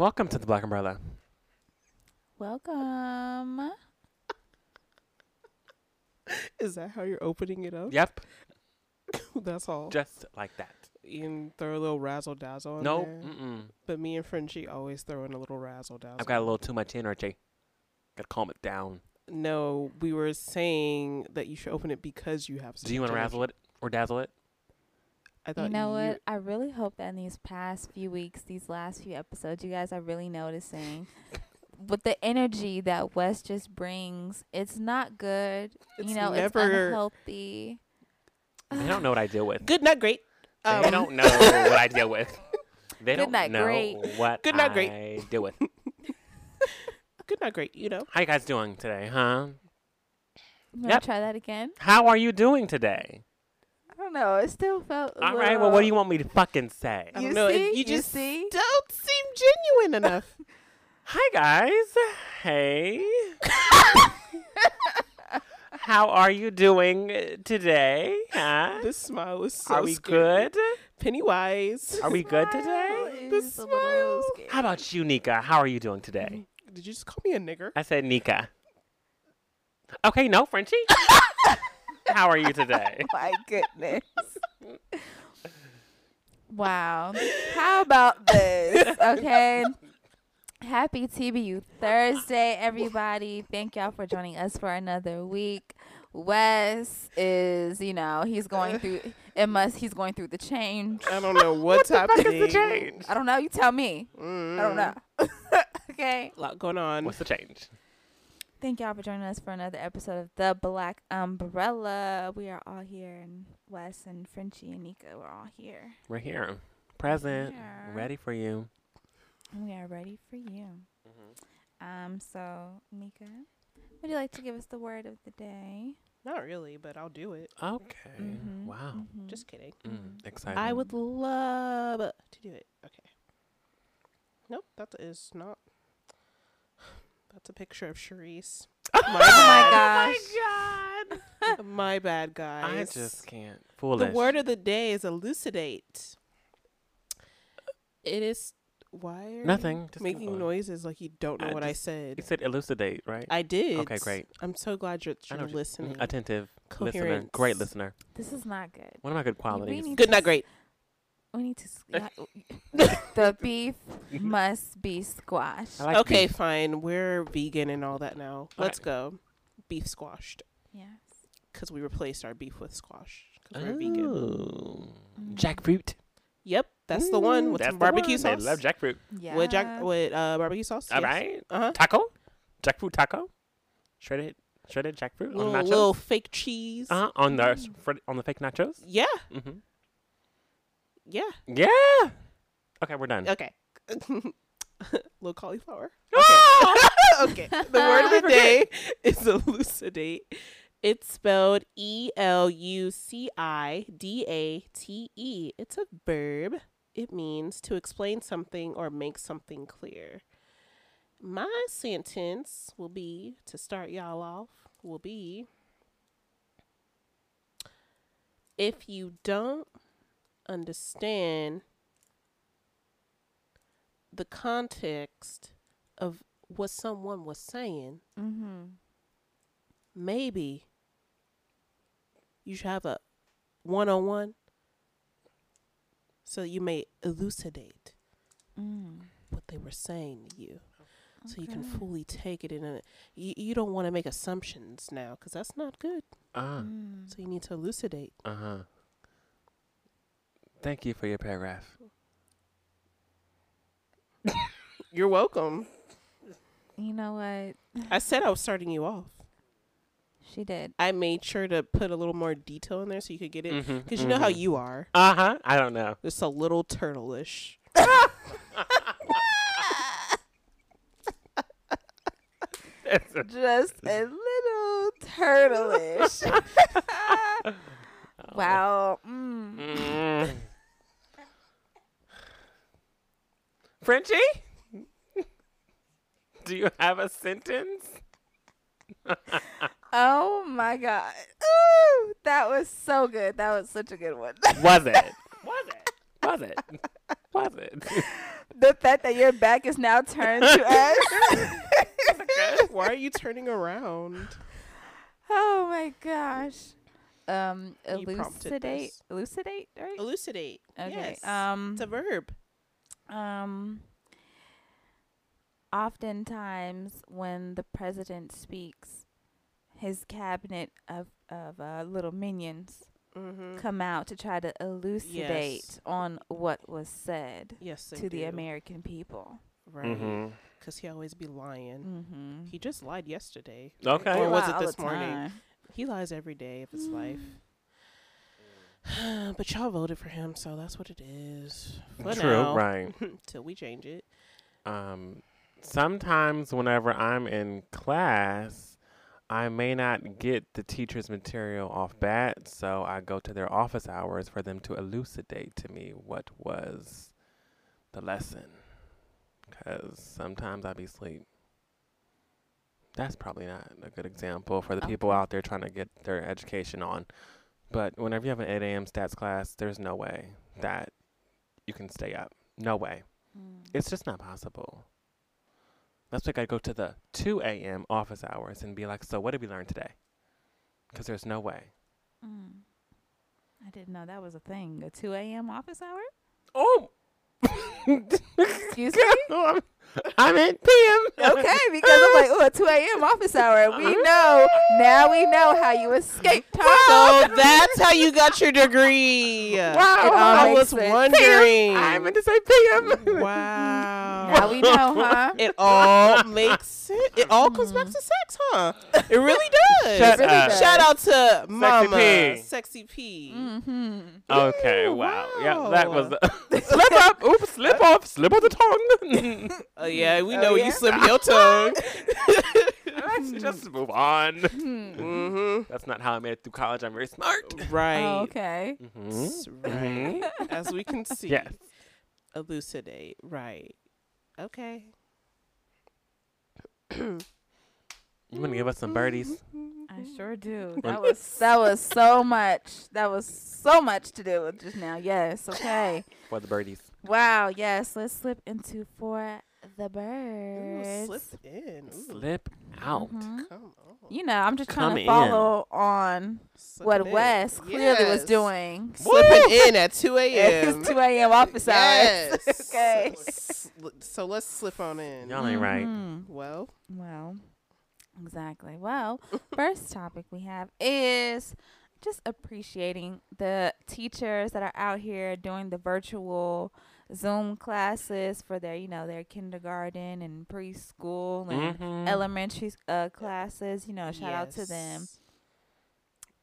Welcome to the Black Umbrella. Welcome. Is that how you're opening it up? Yep, That's all. just like that. You can throw a little razzle dazzle in No, there. mm-mm. But me and Frenchie always throw in a little razzle dazzle. I've got a little too much energy. Gotta calm it down. No, we were saying that you should open it because you have. Do you want to razzle it or dazzle it? I thought You know what? I really hope that in these past few weeks, these last few episodes, you guys are really noticing with the energy that Wes just brings. It's not good. It's you know, it's never- unhealthy. They don't know what I deal with. Good, not great. They Um, don't know what I deal with. They Good don't night, know great. what Good night, I great. deal with. Good, not great. You know. How you guys doing today, huh? You wanna Yep. try that again? How are you doing today? I don't know. It still felt. a All right. Well, what do you want me to fucking say? I You don't know. see? you You just see? don't seem genuine enough. Hi guys. Hey. How are you doing today? Huh? this smile is so are we scary. good? Pennywise. Are we good today? The smile is a scary. How about you, Nika? How are you doing today? Did you just call me a nigger? I said Nika. Okay, no, Frenchie. How are you today? My goodness. wow. How about this? Okay. Happy TBU Thursday, everybody. Thank y'all for joining us for another week. Wes is, you know, he's going through it must he's going through the change. I don't know what's Fuck happening. is the change? I don't know, you tell me. Mm, I don't know. okay. A lot going on. What's the change? Thank y'all for joining us for another episode of The Black Umbrella. We are all here and Wes and Frenchie and Nika, we're all here. We're here, present, Here. ready for you. We are ready for you. Um, so Nika, would you like to give us the word of the day? Not really, but I'll do it. Okay. Mhm, Wow. mhm. Just kidding. Mm, exciting. I would love to do it. Okay. Nope, that is not. That's a picture of Charisse. oh my gosh. God. My bad, guys. I just can't. the word of the day is elucidate. It is. Why are Nothing, you just making noises like you don't know I what I said? You said elucidate, right? I did. Okay, great. I'm so glad you're, you're what you- listening. Attentive listener. Great listener. This is not good. One of my good We qualities. Good, to not s- great. We need to. s- the beef must be squashed. Like okay, beef. fine. We're vegan and all that now. Let's Okay. go. Beef squashed. yes. Because we replaced our beef with squash. Because we're vegan. Mm. Jackfruit. Yep, that's the one with that's some the barbecue one. sauce. They love jackfruit. Yeah. With jack with uh barbecue sauce. All right. Uh huh. Taco. Jackfruit taco. Shredded, shredded jackfruit Little, on nachos. little fake cheese. uh huh. On the Mm. fr- on the fake nachos. Yeah, Mm-hmm. Yeah. Yeah. Okay, we're done. Okay. little cauliflower. Ah! okay. The word of the day is elucidate. It's spelled E L U C I D A T E. It's a verb. It means to explain something or make something clear. My sentence will be to start y'all off will be if you don't understand the context of what someone was saying, Mm-hmm. maybe you should have a one on one so you may elucidate Mm. what they were saying to you so you can fully take it in a you, you don't want to make assumptions now because that's not good Uh Mm. so you need to elucidate uh huh. Thank you for your paragraph. you're welcome You know what? i said i was starting you off She did. i made sure to put a little more detail in there so you could get it Mm-hmm. because you know how you are Uh huh. I don't know. just a little turtle-ish Just a little turtleish. wow. Mm. Mm. Frenchie, do you have a sentence? Oh my god. Ooh, that was so good. That was such a good one. Was it? Was it? Was it? Was it? the fact that your back is now turned to us. Why are you turning around? oh my gosh. Um, elucidate, elucidate, right? Elucidate. Okay. Yes. Um, it's a verb. Um. Oftentimes, when the president speaks, his cabinet of of uh, little minions Mm-hmm. come out to try to elucidate Yes. on what was said Yes, they to the. American people. Right. hmm Because he always be lying. Mm-hmm. He just lied yesterday. Okay. Or was it this morning? Time. He lies every day of his life. But y'all voted for him, so that's what it is. For True, now, right. Till we change it. Um, sometimes whenever I'm in class, I may not get the teacher's material off bat, so I go to their office hours for them to elucidate to me what was the lesson. Because sometimes I be asleep. That's probably not a good example for the people out there trying to get their education on. But whenever you have an 8 a.m. stats class, there's no way that you can stay up. No way. Mm. It's just not possible. That's why I go to the 2 a.m. office hours and be like, so what did we learn today? Because there's no way. Mm. I didn't know that was a thing. A 2 a.m. office hour? Oh! Excuse me? I'm, at PM. okay, because I'm like, oh, a 2 a.m. office hour. We uh-huh. know. Now we know how you escaped So time. that's how you got your degree. Wow. I was sense. wondering. I meant to say PM. Wow. Now we know, huh? It all makes sense. It all comes back to sex, huh? It really does. Shut really up. does. Shout out to Mama P. Sexy P. Mm-hmm. Okay, Ooh, wow. Yeah, that was the slip up. Oops, slip off, slip of the tongue. Oh yeah, we Oh, know yeah? you slip your tongue. Let's just move on. mm-hmm. That's not how I made it through college. I'm very smart. Right. Oh, okay. Mm-hmm. Right. As we can see. Yes. Elucidate. Right. Okay. You want to give us some birdies? I sure do. That was that was so much. That was so much to do with just now. Yes. Okay. For the birdies. Wow. Yes. Let's slip into for the Ooh, birds. slip in. Ooh, Slip out. Mhm. Come on. You know, I'm just trying Come to in. follow on Slip what it in. Wes clearly was doing. Slipping in at 2 a.m. It's 2 a.m. office hours. Yes. okay. Sli- so let's slip on in. Y'all ain't right. Mhm. Well, Well, exactly. Well, first topic we have is just appreciating the teachers that are out here doing the virtual Zoom classes for their, you know, their kindergarten and preschool and Mhm. elementary uh, classes. You know, shout out to them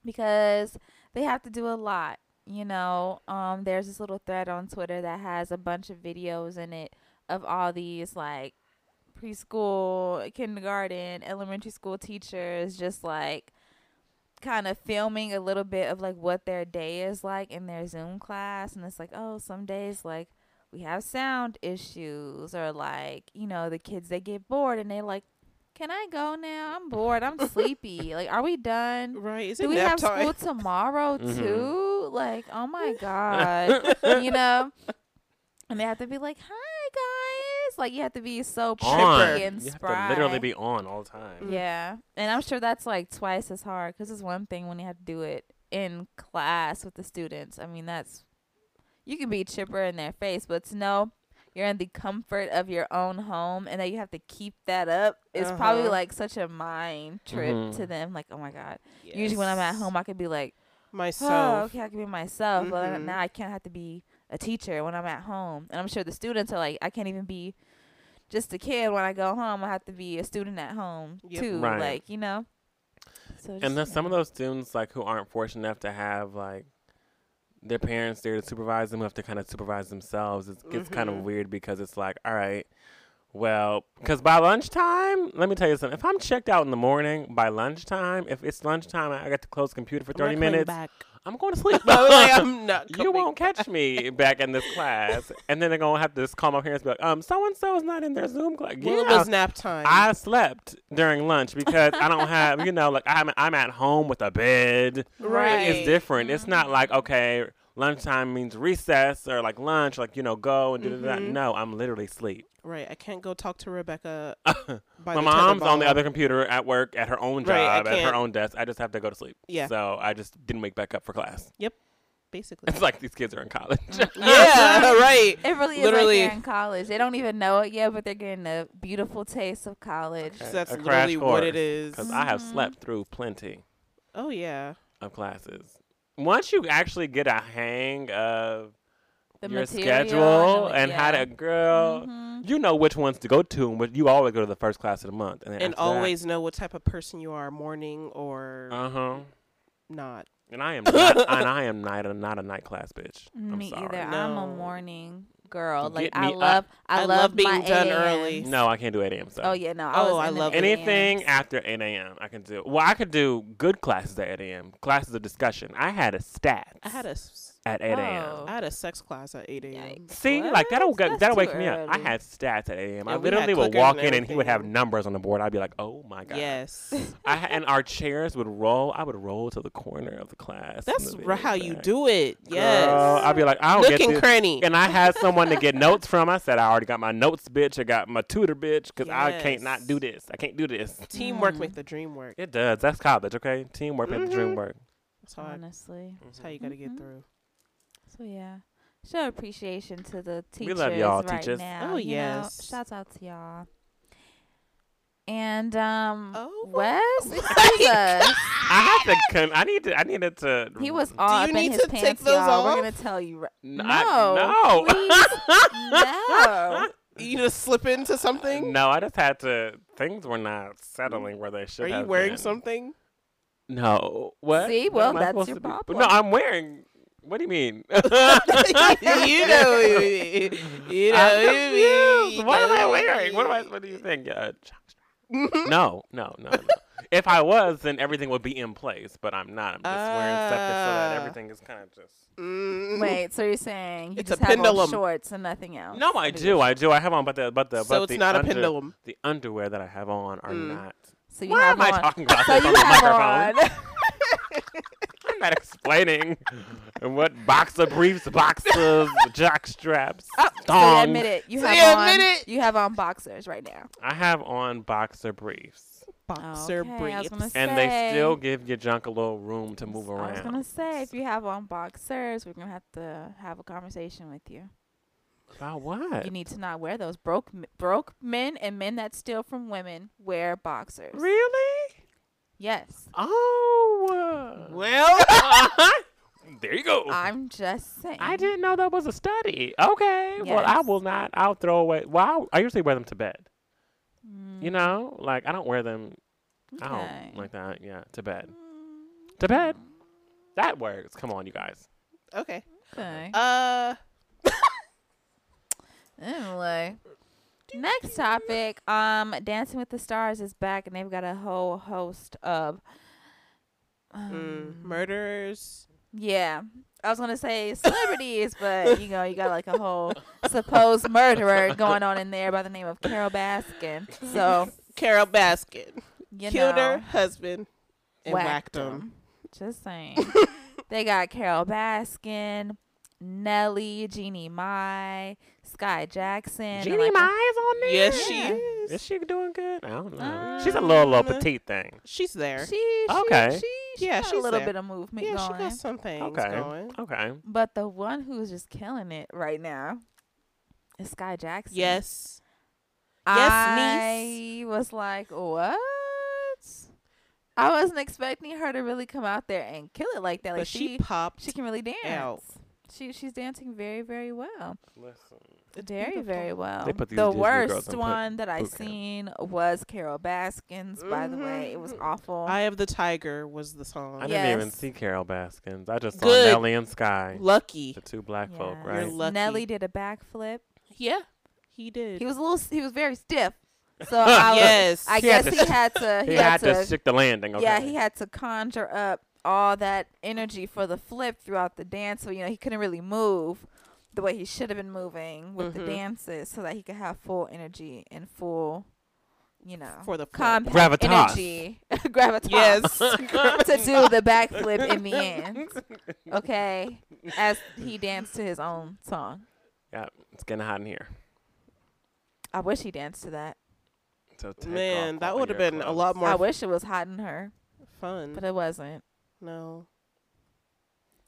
because they have to do a lot. You know, um, there's this little thread on Twitter that has a bunch of videos in it of all these like preschool, kindergarten, elementary school teachers just like kind of filming a little bit of like what their day is like in their Zoom class and it's like, oh, some days like we have sound issues or like, you know, the kids they get bored and they like can I go now? I'm bored. I'm sleepy. like, are we done? Right. Is Do we nap have time? school tomorrow Mhm. too? Like, oh my god, you know. And they have to be like, "Hi guys!" Like, you have to be so on. chipper and You have spry. to literally be on all the time. Yeah, and I'm sure that's like twice as hard because it's one thing when you have to do it in class with the students. I mean, that's you can be chipper in their face, but to know you're in the comfort of your own home and that you have to keep that up is probably Uh-huh. like such a mind trip Mhm. to them. Like, oh my god. Usually when I'm at home, I could be like, oh, myself. okay, I can be myself, but Mhm. now I can't have to be a teacher when I'm at home. And I'm sure the students are like, I can't even be just a kid when I go home. I have to be a student at home Yep. too. Right. Like, you know. So just, And then some of those students like who aren't fortunate enough to have like their parents there to supervise them have to kind of supervise themselves. It gets kind of Mhm. weird because it's like, all right, well, because by lunchtime, let me tell you something. If I'm checked out in the morning by lunchtime, if it's lunchtime, I got to close the computer for I'm 30 minutes. Back. I'm going to sleep. I like, I'm not. you won't catch me back in this class. And then they're going to have to just call my parents and be like, um, so and so is not in their Zoom class. Yeah, was nap time? I slept during lunch because I don't have, you know, like I'm I'm at home with a bed. Right. It's different. It's not like okay, lunchtime means recess or like lunch, like you know, go and do that. Mhm. No, I'm literally asleep. Right. I can't go talk to Rebecca My the mom's on the other computer at work at her own Right, job at her own desk. I just have to go to sleep. Yeah. So I just didn't wake back up for class. Yep. Basically. It's like these kids are in college. yeah. Right. It really is like they're in college. They don't even know it yet, but they're getting a beautiful taste of college. Okay. That's a literally crash what it is. Because I have slept through plenty Oh yeah. of classes. Once you actually get a hang of The your material schedule the- and how yeah. to girl, Mhm. you know which ones to go to, but you always go to the first class of the month, and And after that- always know what type of person you are, morning or uh-huh. not. And I am not, and I am not a, not a night class bitch. I'm Me sorry. either. I'm a morning girl. Like I love, I, I love, love being my done 8 early. No, I can't do 8 a.m. stuff. Oh yeah, no. I Oh, I love Anything a.m.s. after 8 a.m. I can do. Well, I could do good classes at 8 a.m. Classes of discussion. I had a stats I had a s- at 8 a.m. Oh. I had a sex class at 8 a.m. Yikes. See, What? like that'll That's that'll too wake me up. I had stats at 8 a.m. I Yeah, we literally would walk and in and he would have numbers on the board. I'd be like, oh my god. Yes. I and our chairs would roll. I would roll to the corner of the class. That's the r- how very you do it. Girl, Yes. I'd be like, I don't Nook get and this. cranny. And I had someone to get notes from. I said, I already got my notes, bitch. I got my tutor, bitch, because I can't not do this. I can't do this. Teamwork Mm. make the dream work. It does. That's college, okay? Teamwork makes the dream Mhm. work. That's how, I, Honestly. that's how you got to get Mhm. through. So yeah. Show appreciation to the teachers. We teachers love y'all, right teachers. now. Oh, you know. yes. Shouts out to y'all. And um Oh, Wes, excuse us. I have to. Con- I need to. I needed to. He was all up you in need his to take pants, those y'all. We're gonna tell you. Right- no, I- no. no. You just slip into something? No, I just had to. Things were not settling where they should. Are you wearing been. something? No. What? See? Well, am I that's your to be- problem. No, I'm wearing. What do you mean? you know, you, you know, I'm you- confused. What am I wearing? What am I? What do you think? Uh, no, no, no, no. if I was, then everything would be in place. But I'm not. I'm just wearing stuff so that Ah. everything is kind of just. Mm. Wait, so you're saying you It's a just have on shorts and nothing else? No, I do. I do. I have on, but the but the So but it's the not a under- pendulum. The underwear that I have on are Mm. not. So you Why have am I on. talking about so this you on the have microphone? on. I'm not explaining what boxer briefs, boxers, jock straps, Oh, so admit it. You So have you on. admit it. You have on boxers right now. I have on boxer briefs, Boxer Okay, briefs. gonna and they still give your junk a little room to move around. I was gonna say if you have on boxers, we're gonna have to have a conversation with you. About what? You need to not wear those. Broke broke men and men that steal from women wear boxers. Really? Yes. Oh. Well, there you go. I'm just saying. I didn't know that was a study. Okay. Well, I will not. I'll throw away. Well, I, I usually wear them to bed. You Mm, know, like I don't wear them okay. out like that. Yeah, to bed. To bed. That works. Come on, you guys. okay. Okay. Uh, Anyway. Next topic, um, Dancing with the Stars is back, and they've got a whole host of um, mm, murderers. Yeah, I was gonna say celebrities, but you know, you got like a whole supposed murderer going on in there by the name of Carole Baskin. So Carole Baskin you killed know, her husband and whacked, him. 'em. Just saying. they got Carole Baskin, Nelly, Jeannie Mai, Skai Jackson. and, Jeannie like, a- Mai is on there. Yes, she Yeah. is. Is she doing good? I don't know. she's a little little Um, petite thing. She's there. She, she, Okay. she, she Yeah, got she's a little there. bit of movement yeah, she going. got some things Okay. going. Okay. But the one who's just killing it right now is Skai Jackson. Yes. Yes, I was like, what? I wasn't expecting her to really come out there and kill it like that. Like but she, she, popped she can really dance. out. She she's dancing very very well, Listen. It's very beautiful. very well. They put the Disney worst in one that I seen was Carole Baskins. By the way, it was Mhm. awful. Eye of the Tiger was the song. I didn't even see Carole Baskins. I just saw Good. Nelly and Skai, Lucky. the two black folk, right? lucky. Nelly did a backflip. Yeah, he did. He was a little. He was very stiff. So I was, yes. I He guess to he had to. He, He, had, to. to stick the landing. Okay. Yeah, he had to conjure up all that energy for the flip throughout the dance. So you know he couldn't really move the way he should have been moving with Mhm. the dances, so that he could have full energy and full you know, For the flip. compact Gravitas. energy, gravitas, Yes. to do the backflip in the end. Okay, as he danced to his own song. Yeah, it's getting hot in here. I wish he danced to that. So Man, that would have your been a lot more I wish it was hot in her, fun. but it wasn't. no.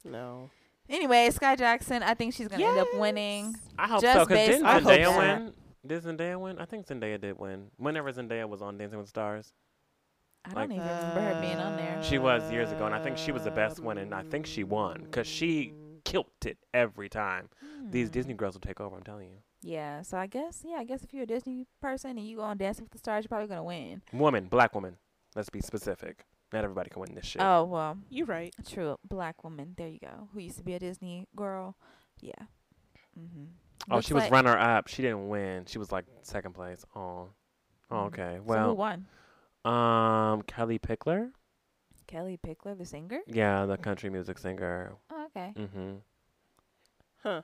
No. Anyway, Skai Jackson, I think she's gonna end up winning. I hope Just so. Because based didn't on Zendaya that. win? Did Zendaya win? I think Zendaya did win. Whenever Zendaya was on Dancing with Stars, I Like- don't even remember her being on there. she was years ago, and I think she was the best one, and I think she won because she killed it every time. These Hmm. Disney girls will take over. I'm telling you. Yeah, so I guess yeah, I guess if you're a Disney person and you go on Dancing with the Stars, you're probably gonna win. Woman, black woman. Let's be specific. Not everybody can win this shit. Oh well, you're right. true. Black woman. There you go. Who used to be a Disney girl. Yeah. Mm-hmm. oh, she was runner up. She didn't win. She was like second place. Oh. Oh, Mhm. okay. so who Well, won? um, Kellie Pickler. Kellie Pickler, the singer. Yeah, the country music singer. Oh, okay. Mm-hmm. Huh.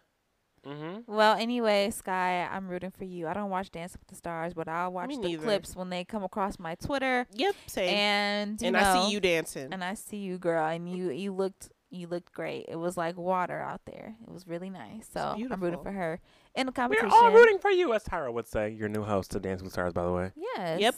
Mm-hmm. Well, anyway, Skai, I'm rooting for you. I don't watch Dance with the Stars, but I'll watch Me the neither. clips when they come across my Twitter. Yep. Same. And you and know, I see you dancing. and I see you, girl, and you you looked you looked great. It was like water out there. It was really nice. So I'm rooting for her in the competition. We're all rooting for you, as Tyra would say. Your new host to Dancing with Stars, by the way. Yes. Yep.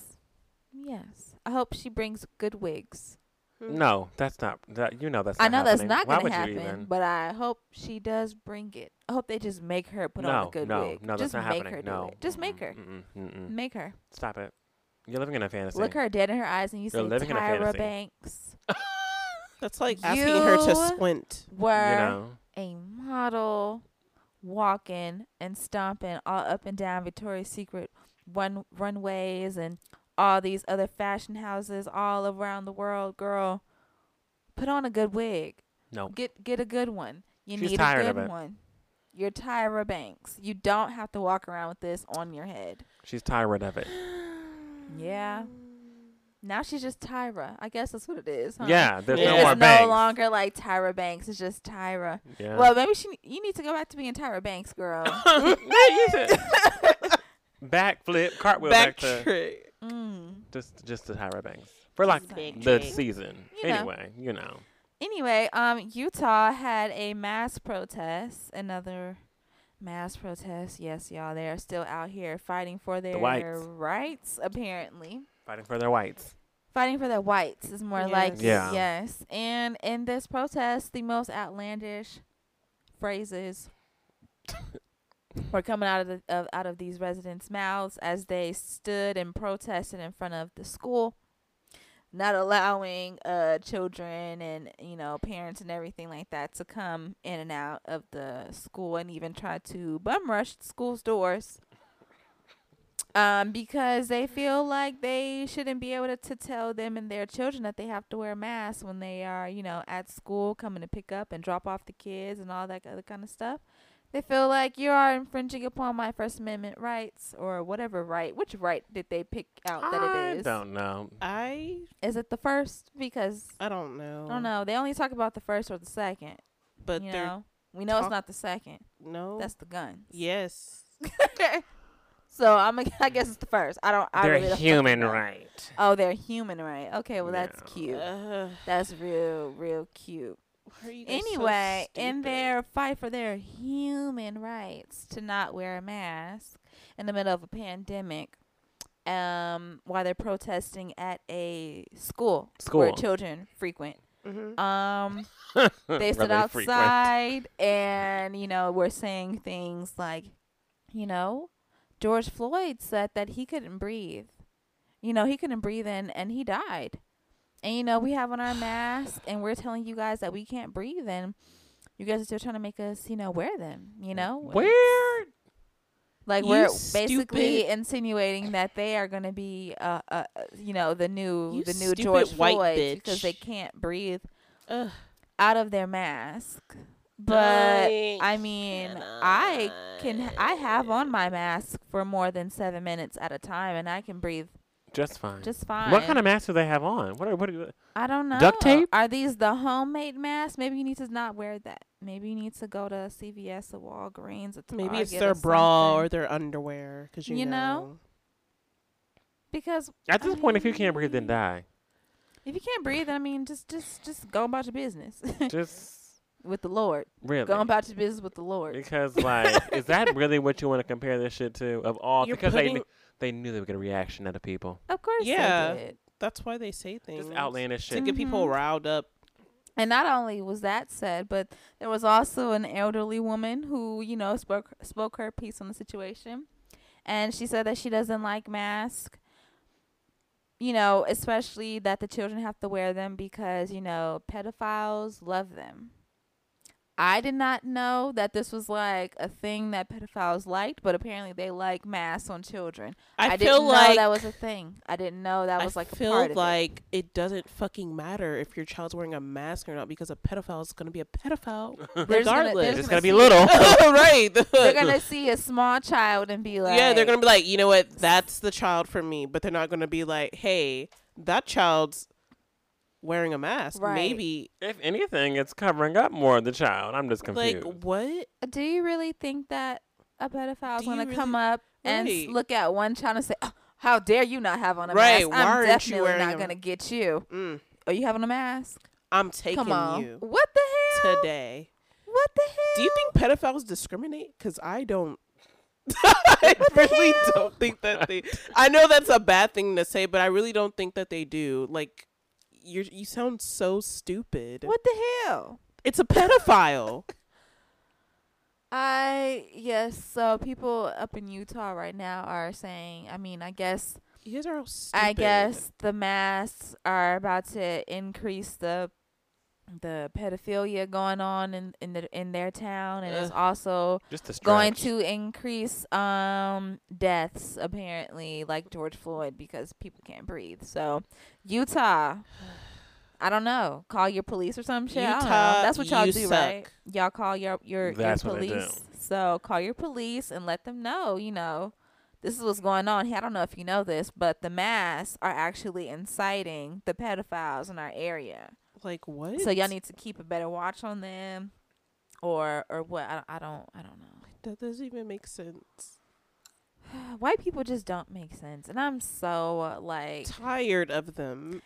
Yes. I hope she brings good wigs. Hmm. No, that's not. That you know that's. I not know that's not gonna would happen, You even? but I hope she does bring it. I hope they just make her put on no, a good no, wig. no, that's just not make happening. her do no, it. Just make her. Mm-mm, mm-mm. Make her. Stop it. You're living in a fantasy. Look her dead in her eyes and you You're say living in Tyra. Banks That's like asking her to squint. were You know. a model walking and stomping all up and down Victoria's Secret run runways and all these other fashion houses all around the world, girl. Put on a good wig. No. Get get a good one. You She's need tired a of good it. one. You're Tyra Banks. You don't have to walk around with this on your head. She's tired of it. Yeah. Now she's just Tyra. I guess that's what it is. Huh? Yeah, there's Yeah. no It's more no longer like Tyra Banks. It's just Tyra. Yeah. Well, maybe she. You need to go back to being Tyra Banks, girl. Backflip, cartwheel back, to Backtrack. Mm. just just to Tyra Banks for like the trick. season. You know. Anyway, you know. Anyway, um, Utah had a mass protest. Another mass protest. Yes, y'all. They are still out here fighting for their whites. rights. Apparently, Fighting for their whites. fighting for their whites is more like Yeah. yes. And in this protest, the most outlandish phrases were coming out of the of, out of these residents' mouths as they stood and protested in front of the school, not allowing uh children and you know parents and everything like that to come in and out of the school and even try to bum rush the school's doors. Um, because they feel like they shouldn't be able to, to tell them and their children that they have to wear masks when they are, you know, at school coming to pick up and drop off the kids and all that other kind of stuff. They feel like you are infringing upon my First Amendment rights or whatever right. Which right did they pick out that it is? I don't know. I Is it the first? Because I don't know. I don't know. They only talk about the first or the second. But you know, we know it's not the second. no. That's the gun. yes. so I'm. a- I guess it's the first. I don't. I They're really don't human right. Oh, they're human, right? Okay, well that's cute. Uh, That's real, real cute. Why are you guys so Anyway, in their fight for their human rights to not wear a mask in the middle of a pandemic, um, while they're protesting at a school, where School. children frequent. Mhm. Um, they stood Really frequent. outside and you know were saying things like, you know, George Floyd said that he couldn't breathe. You know, he couldn't breathe in and he died. And you know, we have on our mask and we're telling you guys that we can't breathe and you guys are still trying to make us, you know, wear them, you know? Where? Like You we're basically stupid- insinuating that they are going to be uh, uh uh, you know, the new You the new George white Floyd because they can't breathe Ugh. out of their mask. But I I mean, I can I have on my mask for more than 7 minutes at a time and I can breathe Just fine. just fine. What kind of mask do they have on? What are what? Are, I don't know. duct tape? Are these the homemade masks? Maybe you need to not wear that. Maybe you need to go to CVS or Walgreens or Maybe it's their or bra something. or their underwear because you, You know? know. Because At this I point, if you can't breathe, then die. If you can't breathe, then I mean, just just just go about your business Just with the Lord. really. Go about your business with the Lord. Because like, is that really what you want to compare this shit to? Of all, You're because they putting- kn- they knew they would get a reaction out of people. Of course, Yeah. they did. That's why they say things. Just outlandish to shit. get people Mhm. riled up. And not only was that said, but there was also an elderly woman who, you know, spoke spoke her piece on the situation, and she said that she doesn't like masks. You know, especially that the children have to wear them because you know pedophiles love them. I did not know that this was like a thing that pedophiles liked, but apparently they like masks on children. I, didn't feel know that was a thing. I didn't know that was I like a feel part of it. like it. doesn't fucking matter if your child's wearing a mask or not because a pedophile is gonna be a pedophile There's gonna- regardless. there's It's gonna gonna be little. right. They're gonna see a small child and be like, yeah, they're gonna be like, you know what? That's the child for me. But they're not gonna be like, hey, that child's wearing a mask. Right. Maybe If anything, it's covering up more of the child. I'm just confused. like what? Do you really think that a pedophile is going to come really- up and Right. look at one child and say, oh, "How dare you not have on a Right, mask? why I'm aren't you definitely wearing not going to get you. Mm, Are you having a mask? I'm taking Come on. you What the hell? today. What the hell? Do you think pedophiles discriminate? Because I don't. I really hell? don't think that they. I know that's a bad thing to say, but I really don't think that they do. Like, you you sound so stupid. What the hell? It's a pedophile. I yes. So people up in Utah right now are saying. I mean, I guess you guys are all stupid. I guess the masks are about to increase the the pedophilia going on in in the in their town, and it's also just going to increase um deaths apparently, like George Floyd, because people can't breathe. So Utah. I don't know. Call your police or some shit. I don't know. Utah, That's what y'all do, right? Y'all call your your, That's your what they do. police. So call your police and let them know. You know, this is what's going on. I don't know if you know this, but the masks are actually inciting the pedophiles in our area. Like what? So y'all need to keep a better watch on them, or or what? I, I don't I don't know. That doesn't even make sense. White people just don't make sense, and I'm so like Tired of them.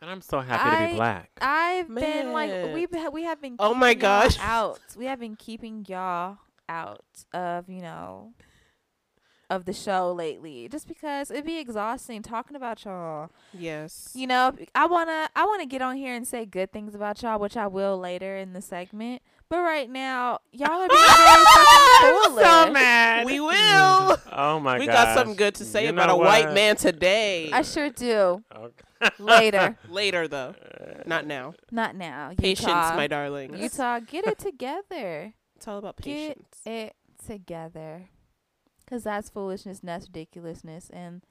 and I'm so happy to be black. I've been like we've we have been Oh my keeping y'all gosh. out. We have been keeping y'all out of you know of the show lately, just because it'd be exhausting talking about y'all. Yes. You know, I wanna I wanna get on here and say good things about y'all, which I will later in the segment. But right now, y'all are being very foolish. so mad. we mm. will. Oh my god. we got something good to say about a white man today. I sure do. Okay. Later, Later though, not now. not now. Patience, Utah. my darling. Utah, get it together. It's all about patience. Get it together. Cause that's foolishness and that's ridiculousness. And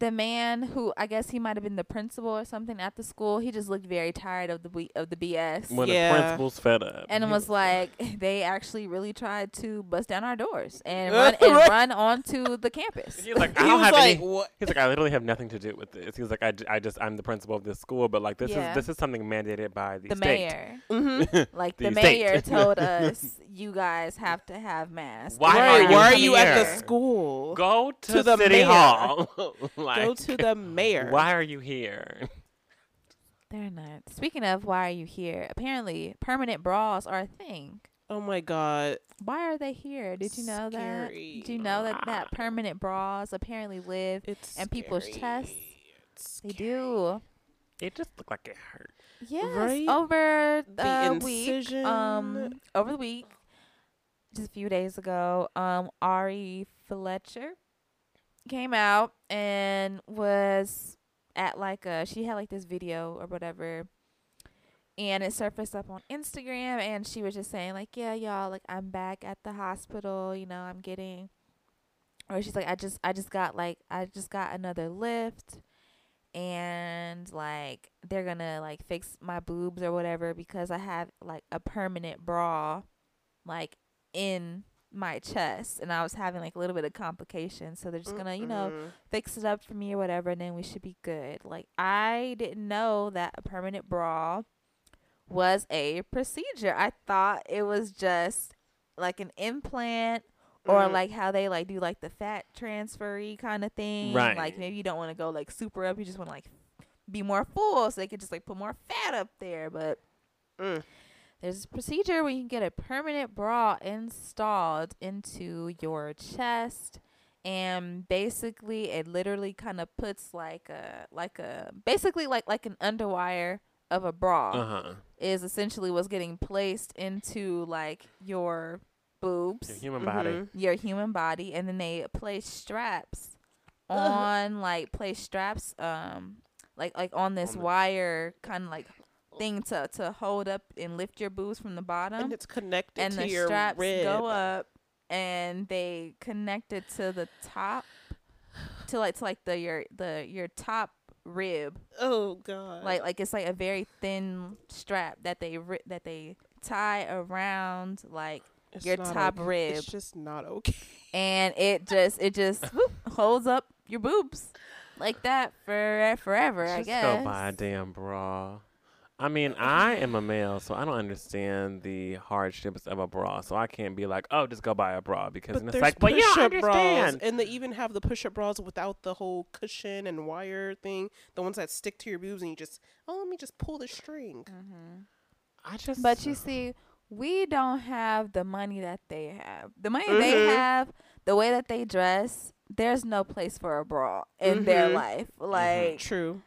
the man who I guess he might have been the principal or something at the school, he just looked very tired of the we- of the BS. when Yeah. the principal's fed up. and it was like they actually really tried to bust down our doors and run and right. run onto the campus. He's like, I he don't have like, any. "What?" He's like, I literally have nothing to do with this. He's like, I, I just, I'm the principal of this school, but like, this Yeah. is this is something mandated by the, The state. mayor, Mm-hmm. like the, The mayor, told us, you guys have to have masks. Why right? are you Why are you at the school? Go to, To the city mayor. hall. Like, Go to the mayor. Why are you here? They're not. Speaking of, why are you here? Apparently, permanent bras are a thing. Oh my god. Why are they here? Did you know that? Scary. Did you know that that permanent bras apparently live? It's And people's scary. chests? It's They scary. do. It just looked like it hurt. Yes. Right? Over the, The week, um, over the week, just a few days ago, um, Ari Fletcher came out and was at like a she had like this video or whatever and it surfaced up on Instagram and she was just saying like yeah y'all like I'm back at the hospital you know I'm getting or she's like I just I just got like I just got another lift and like they're gonna like fix my boobs or whatever because I have like a permanent bra like in my chest and I was having like a little bit of complications so they're just gonna you know Mm-mm. fix it up for me or whatever and then we should be good like I didn't know that a permanent bra was a procedure I thought it was just like an implant or Mhm. like how they like do like the fat transfery kind of thing. Right. Like maybe you don't want to go like super up, you just want to like be more full, so they could just like put more fat up there. But Mm. There's a procedure where you can get a permanent bra installed into your chest. And basically, it literally kind of puts like a like a basically like like an underwire of a bra Uh huh. is essentially what's getting placed into like your boobs, Your human body. Mhm. your human body, and then they place straps Ugh. on like place straps um like like on this On wire kind of like thing to to hold up and lift your boobs from the bottom and it's connected and to the your straps rib. go up and they connect it to the top to like to like the your the your top rib Oh god. like like it's like a very thin strap that they ri- that they tie around like It's your top okay. rib. It's just not okay. and it just it just whoop, holds up your boobs like that for forever I Just guess go buy a damn bra. I mean, I am a male, so I don't understand the hardships of a bra. So I can't be like, oh, just go buy a bra because But then it's there's like, but yeah, I push-up bras, and they even have the push-up bras without the whole cushion and wire thing. The ones that stick to your boobs, and you just, oh, let me just pull the string. Mhm. I just. but you see we don't have the money that they have the money they Mhm. have the way that they dress there's no place for a bra in their Mhm. life like True.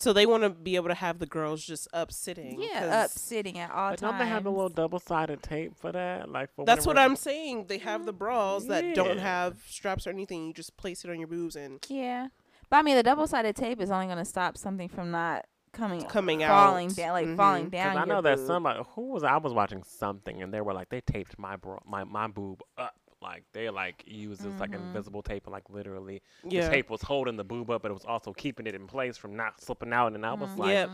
So they want to be able to have the girls just up sitting. yeah 'cause up sitting at all But times don't they have a little double-sided tape for that? Like for That's what I'm saying. They have the bras that don't have straps or anything. You just place it on your boobs and Yeah. But I mean, the double sided tape is only going to stop something from not coming, coming falling out. down, like Mhm. falling 'Cause down. I your know that boob. somebody who was I was watching something and they were like they taped my bra my my boob up like they like used this like Mhm. invisible tape and like literally Yeah. the tape was holding the boob up but it was also keeping it in place from not slipping out and I was Mhm. like Yep.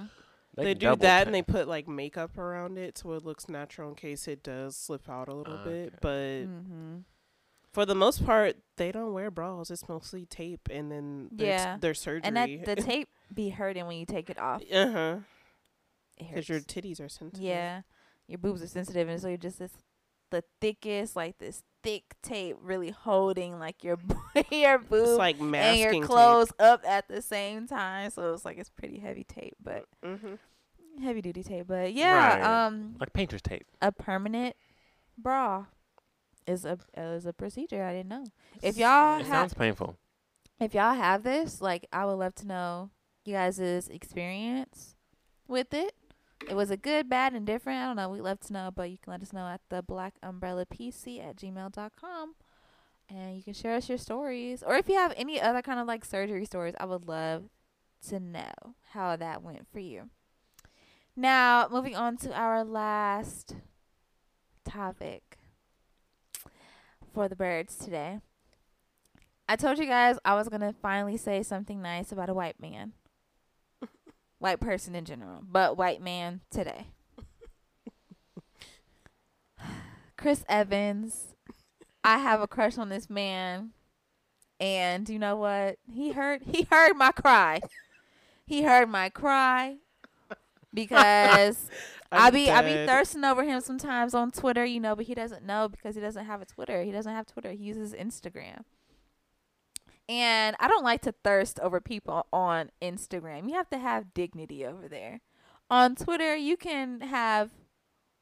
they, They, do double that and they put like makeup around it so it looks natural in case it does slip out a little Okay. bit. But hmm for the most part, they don't wear bras. It's mostly tape and then their, Yeah. their surgery. And that the tape be hurting when you take it off. uh huh. Because your titties are sensitive. yeah, your boobs are sensitive, and so you're just this the thickest, like this thick tape, really holding like your your It's boob like and your clothes up at the same time. So it's like it's pretty heavy tape, but hmm heavy duty tape. But yeah, Right. um, like painter's tape. a permanent bra is a is a procedure I didn't know. If y'all It have sounds painful. if y'all have this, like I would love to know you guys' experience with it. It was a good, bad, and different. I don't know. We'd love to know, but you can let us know at the black umbrella pc at gmail.com. And you can share us your stories. Or if you have any other kind of like surgery stories, I would love to know how that went for you. Now, moving on to our last topic for the birds today. I told you guys I was gonna finally say something nice about a white man, white person in general, but white man today. Chris Evans, I have a crush on this man, and you know what? He heard he heard my cry. He heard my cry because I be I be thirsting over him sometimes on Twitter, you know, but he doesn't know because he doesn't have a Twitter. He doesn't have Twitter. He uses Instagram. And I don't like to thirst over people on Instagram. You have to have dignity over there. On Twitter, you can have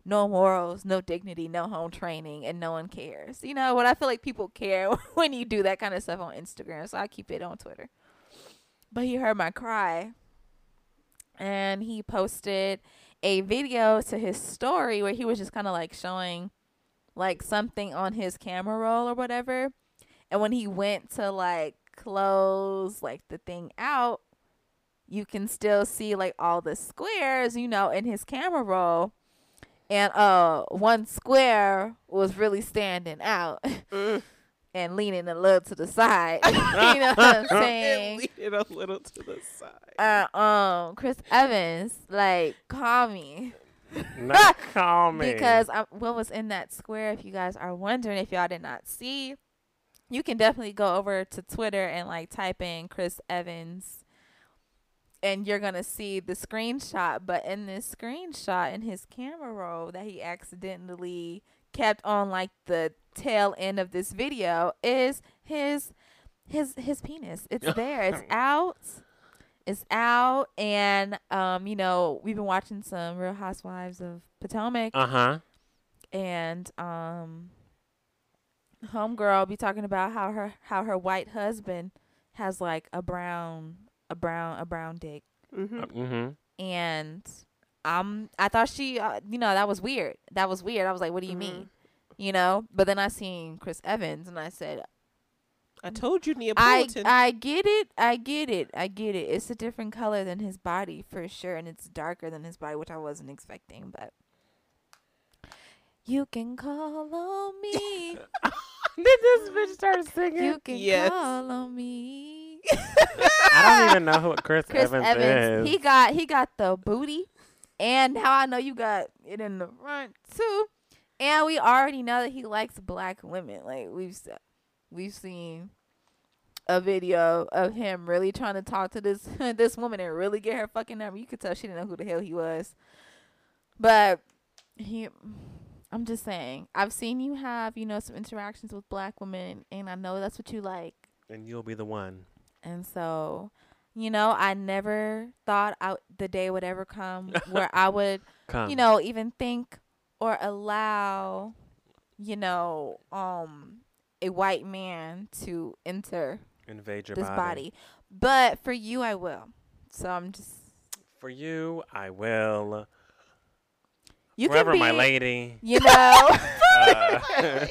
no morals, no dignity, no home training, and no one cares. You know what? I feel like people care when you do that kind of stuff on Instagram, so I keep it on Twitter. But he heard my cry, and he posted a video to his story where he was just kind of like showing like something on his camera roll or whatever. And when he went to like close like the thing out, you can still see like all the squares, you know, in his camera roll. And uh one square was really standing out Mm. and leaning a little to the side. you know what I'm saying? Lean it a little to the side. Uh, um, Chris Evans, like, call me. Not call me. Because I, what was in that square, if you guys are wondering, if y'all did not see, you can definitely go over to Twitter and like type in Chris Evans and you're going to see the screenshot. But in this screenshot, in his camera roll that he accidentally kept on like the tail end of this video is his his his penis. It's there. It's out. It's out, and um, you know, we've been watching some Real Housewives of Potomac, Uh huh. and um, homegirl be talking about how her how her white husband has like a brown a brown a brown dick, Mm-hmm. Mm-hmm. and um, I thought she, uh, you know, that was weird. That was weird. I was like, what do you Mhm. mean? You know, but then I seen Chris Evans, and I said, I told you, I Neapolitan. I get it. I get it. I get it. It's a different color than his body for sure, and it's darker than his body, which I wasn't expecting. But you can call on me. Did this bitch start singing? you can Yes. call on me. I don't even know who Chris, Chris Evans, Evans. is. He got he got the booty, and how I know you got it in the front too. And we already know that he likes black women. Like we've we've seen a video of him really trying to talk to this this woman and really get her fucking number. You could tell she didn't know who the hell he was. But he I'm just saying, I've seen you have, you know, some interactions with black women and I know that's what you like. and you'll be the one. And so, you know, I never thought I, the day would ever come where I would, Come. you know, even think or allow, you know, um, a white man to enter invade your this body. body. But for you, I will. So I'm just For you, I will. You Forever, can be, my lady. You know, Uh,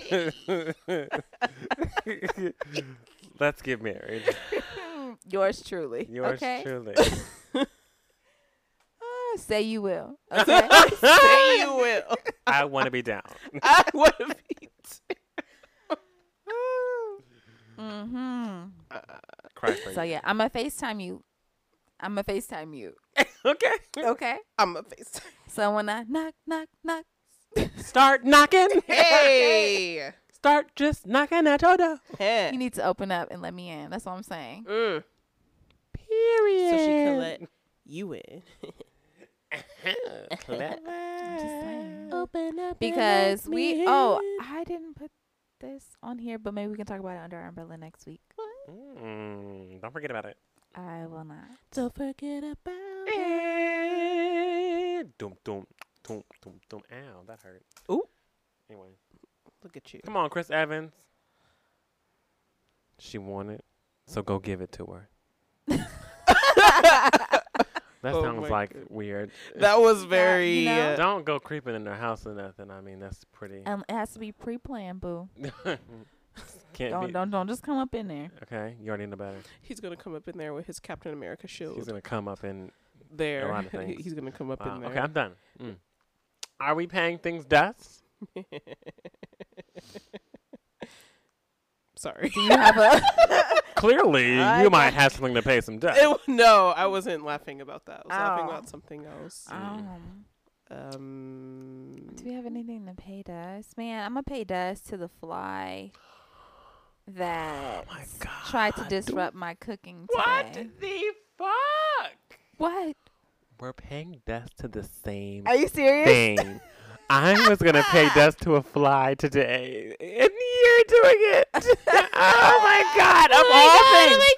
let's get married. yours truly. Yours okay. truly. Ah, say you will. Okay. Say you will. I want to be down. I want to be. mm-hmm. Cry for So yeah, I'm gonna Facetime you. I'm gonna Facetime you. Okay. Okay. I'm a face. So when I knock, knock, knock. Start knocking. Hey. Start just knocking at your door. Heh. You need to open up and let me in. That's all I'm saying. Mm. Period. So she could let you in. Clever. Open up. Because we oh, I didn't put this on here, but maybe we can talk about it under our umbrella next week. Mm, don't forget about it. I will not. Don't forget about it. Eh, Doom, doom, doom, doom, doom. Ow, that hurt. Ooh. Anyway, Look at you. come on, Chris Evans. She wanted, so go give it to her. That Oh sounds like God. weird. That was very. you know- uh, Don't go creeping in their house or nothing. I mean, that's pretty. Um, it has to be pre-planned, boo. Can't Don't be. don't don't just come up in there. Okay, you already know better. he's gonna come up in there with his Captain America shield. He's gonna come up in there. a lot of things. he's gonna come up Wow, in there. okay, I'm done. Mm. Are we paying things dust? Sorry. Do you have a? Clearly, I you might have something to pay some dust. It- no, I wasn't laughing about that. I was laughing Oh. about something else. um, Um. do we have anything to pay dust, man? I'm gonna pay dust to the fly that Oh tried to disrupt my cooking What today. the fuck? What? We're paying dust to the same Are you serious? thing. I was gonna pay dust to a fly today, and you're doing it. oh my god! Oh of all Oh things, my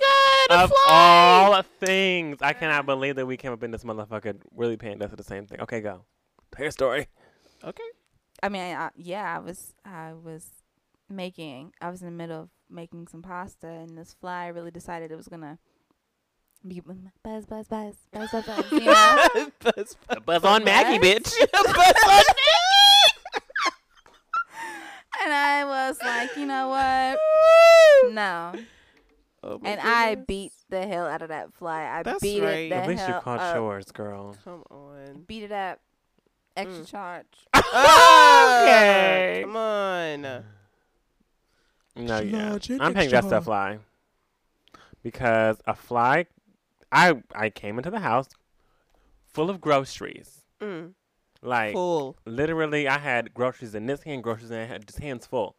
god! A of fly! all things, I cannot uh. believe that we came up in this motherfucker really paying dust to the same thing. Okay, go. Tell your story. Okay. I mean, I, yeah, I was, I was making, I was in the middle of making some pasta, and this fly really decided it was gonna be buzz, buzz, buzz, buzz, buzz, buzz. You know? Buzz, buzz. Buzz on Maggie, What? bitch. Buzz on Maggie. and I was like, you know what? No. Oh my And I beat the hell out of that fly. I That's beat right. it the At least you caught up. yours, girl. Come on. Beat it up. Extra Mm. charge. Okay. Come on. No, yeah. Large and I'm paying that extra. stuff fly because a fly. I I came into the house full of groceries. Mm. Like Full. literally, I had groceries in this hand, groceries in that hand, just hands full.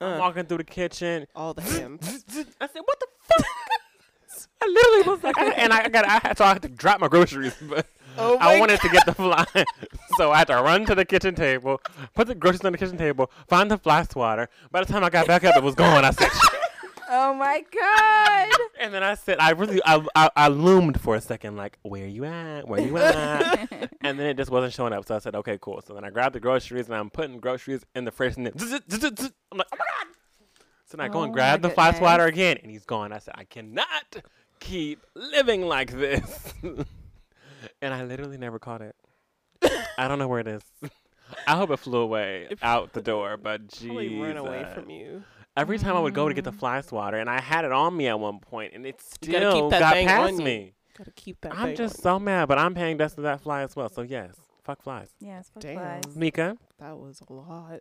I'm Uh, walking through the kitchen. all the hands. I said, "What the fuck?" I literally was like, I, and I got I had, so I had to drop my groceries, but Oh I wanted to get the fly, so I had to run to the kitchen table, put the groceries on the kitchen table, find the fly swatter. By the time I got back up, it was gone. I said, Oh my god. and then I said, I really, I, I, I loomed for a second, like, where you at? Where you at? and then it just wasn't showing up. So I said, okay, cool. So then I grabbed the groceries and I'm putting groceries in the fridge, and then. I'm like, oh my god! So then I go Oh and grab the fly swatter again, and he's gone. I said, I cannot keep living like this. And I literally never caught it. I don't know where it is. I hope it flew away It out the door, but Probably Jesus. run away from you. Every time I would go to get the Mm. fly swatter, and I had it on me at one point, and it You gotta keep still got past me. Gotta keep that. I'm just on. so mad, but I'm paying dust to that fly as well. So yes, fuck flies. yes, fuck Damn. flies. Mika, That was a lot.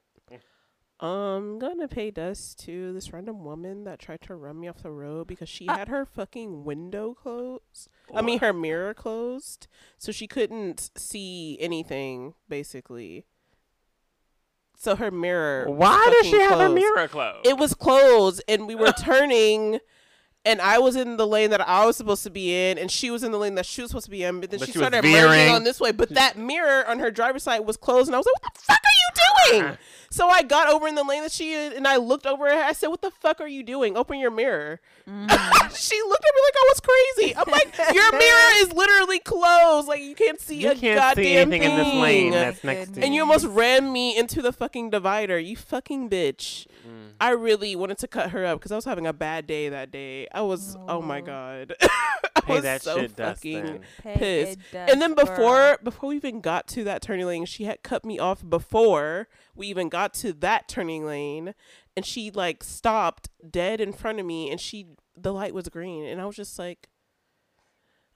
I'm gonna pay dust to this random woman that tried to run me off the road because she Uh. had her fucking window closed. I mean, her mirror closed, so she couldn't see anything basically. So her mirror. why does she fucking have her closed. mirror closed? It was closed, and we were turning, and I was in the lane that I was supposed to be in, and she was in the lane that she was supposed to be in. But then But she she started veering. merging on this way. But that mirror on her driver's side was closed, and I was like, "What the fuck are you doing?" So I got over in the lane that she and I looked over at her. I said, "What the fuck are you doing? Open your mirror." Mm. she looked at me like I was crazy. I'm like, "Your mirror is literally closed. Like you can't see you a can't goddamn see anything thing." in this lane that's next to goodness. and you almost ran me into the fucking divider. You fucking bitch. Mm. I really wanted to cut her up because I was having a bad day that day. I was, oh, my god, I Pay was that so shit fucking. then. Pissed. And then girl. before before we even got to that turning lane, she had cut me off before we even got to that turning lane, and she like stopped dead in front of me, and she the light was green, and I was just like,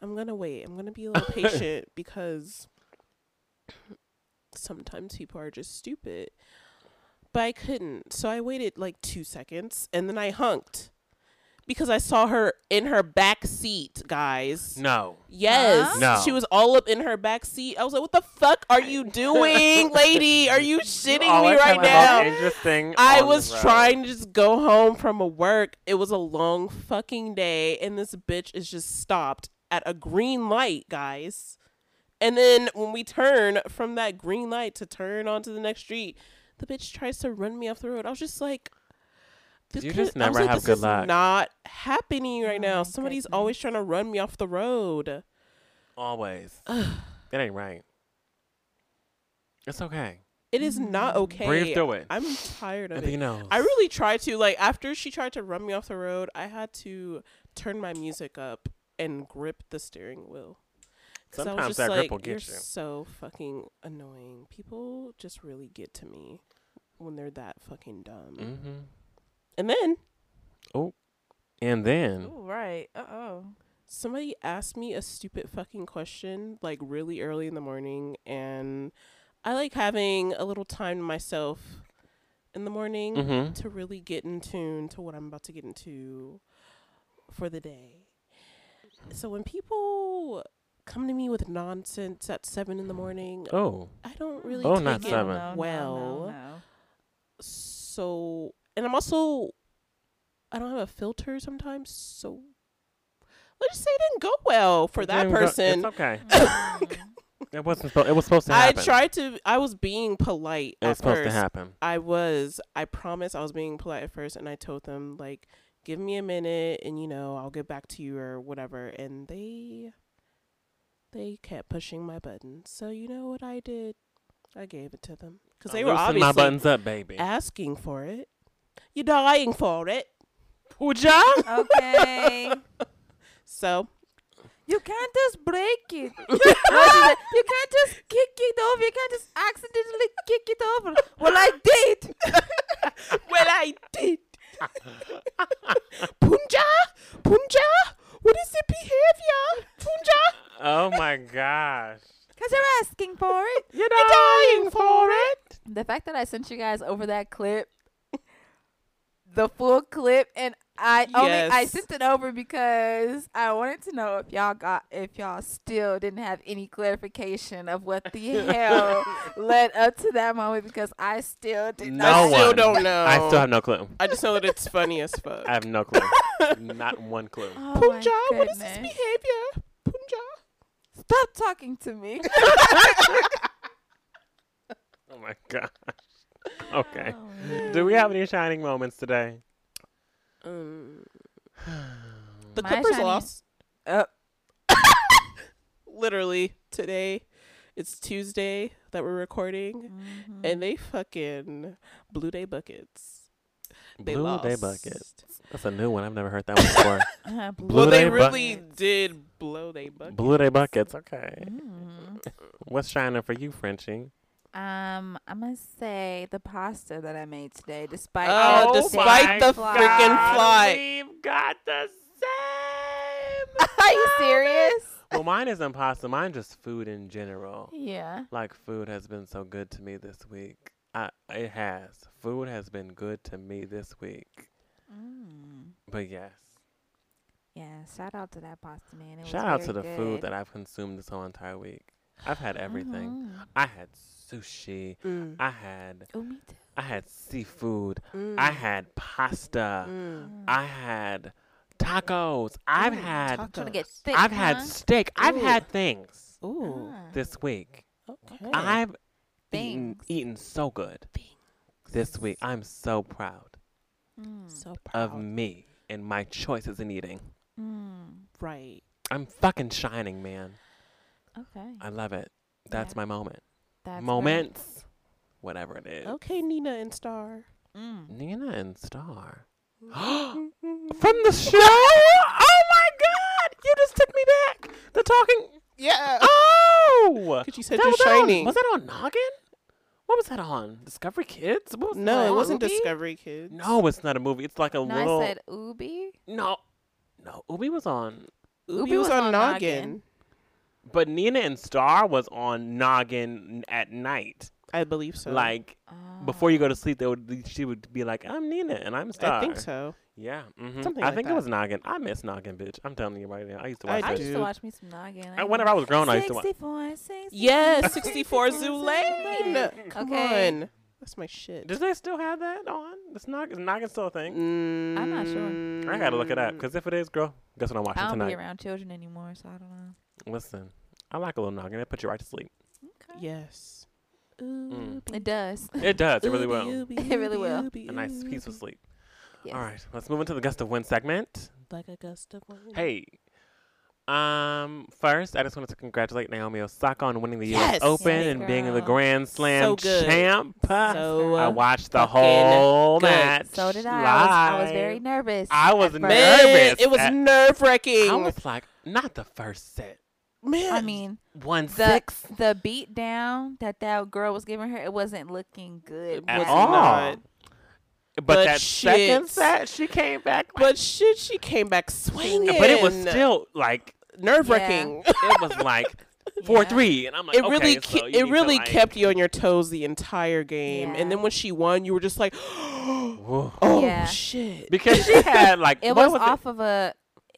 I'm gonna wait. I'm gonna be a little patient because sometimes people are just stupid. But I couldn't. So I waited like two seconds and then I hunked. Because I saw her in her back seat, guys. No. Yes. Huh? No. She was all up in her back seat. I was like, what the fuck are you doing, lady? Are you shitting me right have the most now? Interesting. I was trying to just go home from a work. It was a long fucking day, and this bitch is just stopped at a green light, guys. And then when we turn from that green light to turn onto the next street, the bitch tries to run me off the road. I was just like, this You could- just never like, have this good is luck. Not happening right Oh now. Somebody's goodness. always trying to run me off the road. Always. That ain't right. It's okay. It is not Mm. okay. Breathe through it. I'm tired of I it. you know. I really tried to like after she tried to run me off the road, I had to turn my music up and grip the steering wheel. 'Cause I was Sometimes just that like, grip will You're get you. so fucking annoying. People just really get to me when they're that fucking dumb. Mm-hmm. And then Oh. And then Oh, right. Uh oh. somebody asked me a stupid fucking question like really early in the morning and I like having a little time to myself in the morning mm-hmm. to really get in tune to what I'm about to get into for the day. So when people come to me with nonsense at seven in the morning, Oh. I don't really Oh, take not it seven. well. So and I'm also I don't have a filter sometimes, so let's just say it didn't go well for that Didn't go- person. It's okay. It wasn't. It was supposed to happen. I tried to I was being polite It at was supposed first. to happen. I was. I promise I was being polite at first, and I told them like, give me a minute, and you know I'll get back to you or whatever. And they, they kept pushing my buttons. So you know what I did? I gave it to them because they were obviously my buttons up, baby. asking for it. You're dying for it. Pooja. Okay. So You can't just break it. What is it? you can't just kick it over. You can't just accidentally kick it over. Well, I did. well, I did. Punja, Punja, what is the behavior, Punja? oh my gosh. Because you're asking for it. You're You're dying for it. The fact that I sent you guys over that clip, the full clip, and I only I sent it over because I wanted to know if y'all got if y'all still didn't have any clarification of what the hell led up to that moment because I still did No I not. still don't know. I still have no clue. I just know that it's funny as fuck. I have no clue. Not one clue. Oh Punja, what is this behavior? Punja. Stop talking to me. Oh my gosh. Okay. Oh, Do we have any shining moments today? Um, the My Clippers shiny- lost. Uh, literally today. It's Tuesday that we're recording, Mhm. and they fucking blew day buckets. They Blue lost. Day Buckets. That's a new one. I've never heard that one before. Uh, Blue Well, they Day really Buckets. did blow they buckets. Blue Day Buckets. Okay. Mm. What's shining for you, Frenchie? Um, I'm gonna say the pasta that I made today, despite Oh, the despite the fly. freaking fly. We've got the same. Are you serious? well, mine isn't pasta. Mine just food in general. Yeah. Like food has been so good to me this week. I, it has. Food has been good to me this week. Mm. But yes, Yeah. Shout out to that pasta man. It was shout out to the good. food that I've consumed this whole entire week. I've had everything. Mhm. I had sushi. Mm. I had Oh, me too. I had seafood. Mm. I had pasta. Mm. I had tacos. I've had I'm trying to get tacos. thick. I've had huh? steak. I've had things Ooh. Ah. this week. Okay. I've eaten, Things. eaten so good this week. I'm so proud Mm. so proud. of me and my choices in eating. Mm. right. I'm fucking shining, man. Okay. I love it. That's Yeah. my moment. That's great. Moments, whatever it is. Okay, Nina and Star. Mm. Nina and Star From from the show. oh my God! You just took me back. The talking. yeah. Oh, Because you said That you're was that on- was that on Noggin? What was that on? Discovery Kids? What was no, that? it wasn't Oobi? Discovery Kids. No, it's not a movie. It's like a No, little. I said Oobi. no, no. Oobi was on, Oobi, Oobi was, was on on Noggin. Noggin. But Nina and Star was on Noggin at night. I believe so. Like before you go to sleep, they would she would be like, "I'm Nina and I'm Star." I think so. Yeah, hmm Something I like think it was Noggin. I miss Noggin, bitch. I'm telling you right now. I used to watch I that. do. used to watch me some Noggin. I, whenever I was grown, I used to watch. 64, 64, Yes, 64 64 Zoo Lane. Come Okay. on. That's my shit. Does they still have that on? It's not. Is Noggin still a thing? Mm, I'm not sure. I gotta look it up because if it is, girl, guess what I'm watching tonight? I don't be around children anymore, so I don't know. Listen, I like a little Noggin. It puts you right to sleep. Okay. Yes. Mm. It does. It does. It really will. It really will. A nice peaceful sleep. Yes. All right, let's move into the gust of wind segment. Like a gust of wind. Hey, um, first I just wanted to congratulate Naomi Osaka on winning the Yes. U.S. Open Yes, and being the. Grand Slam So good. champ. So I watched the whole good. match. So did I. I was, I was very nervous. I was nervous. man, it was nerve wracking. I was like, not the first set. man, I mean, One the six the beat down that that girl was giving her, it wasn't looking good. At was all. not. But, But that second set, she came back. like- but shit, she came back swinging. but it was still like nerve wracking. it was like four Yeah. three, and I'm like, It really, okay, so ke- you it really to, like, kept you on your toes the entire game, and then when she won, you were just like, "Oh Yeah. shit!" because she had like It was, was off of a.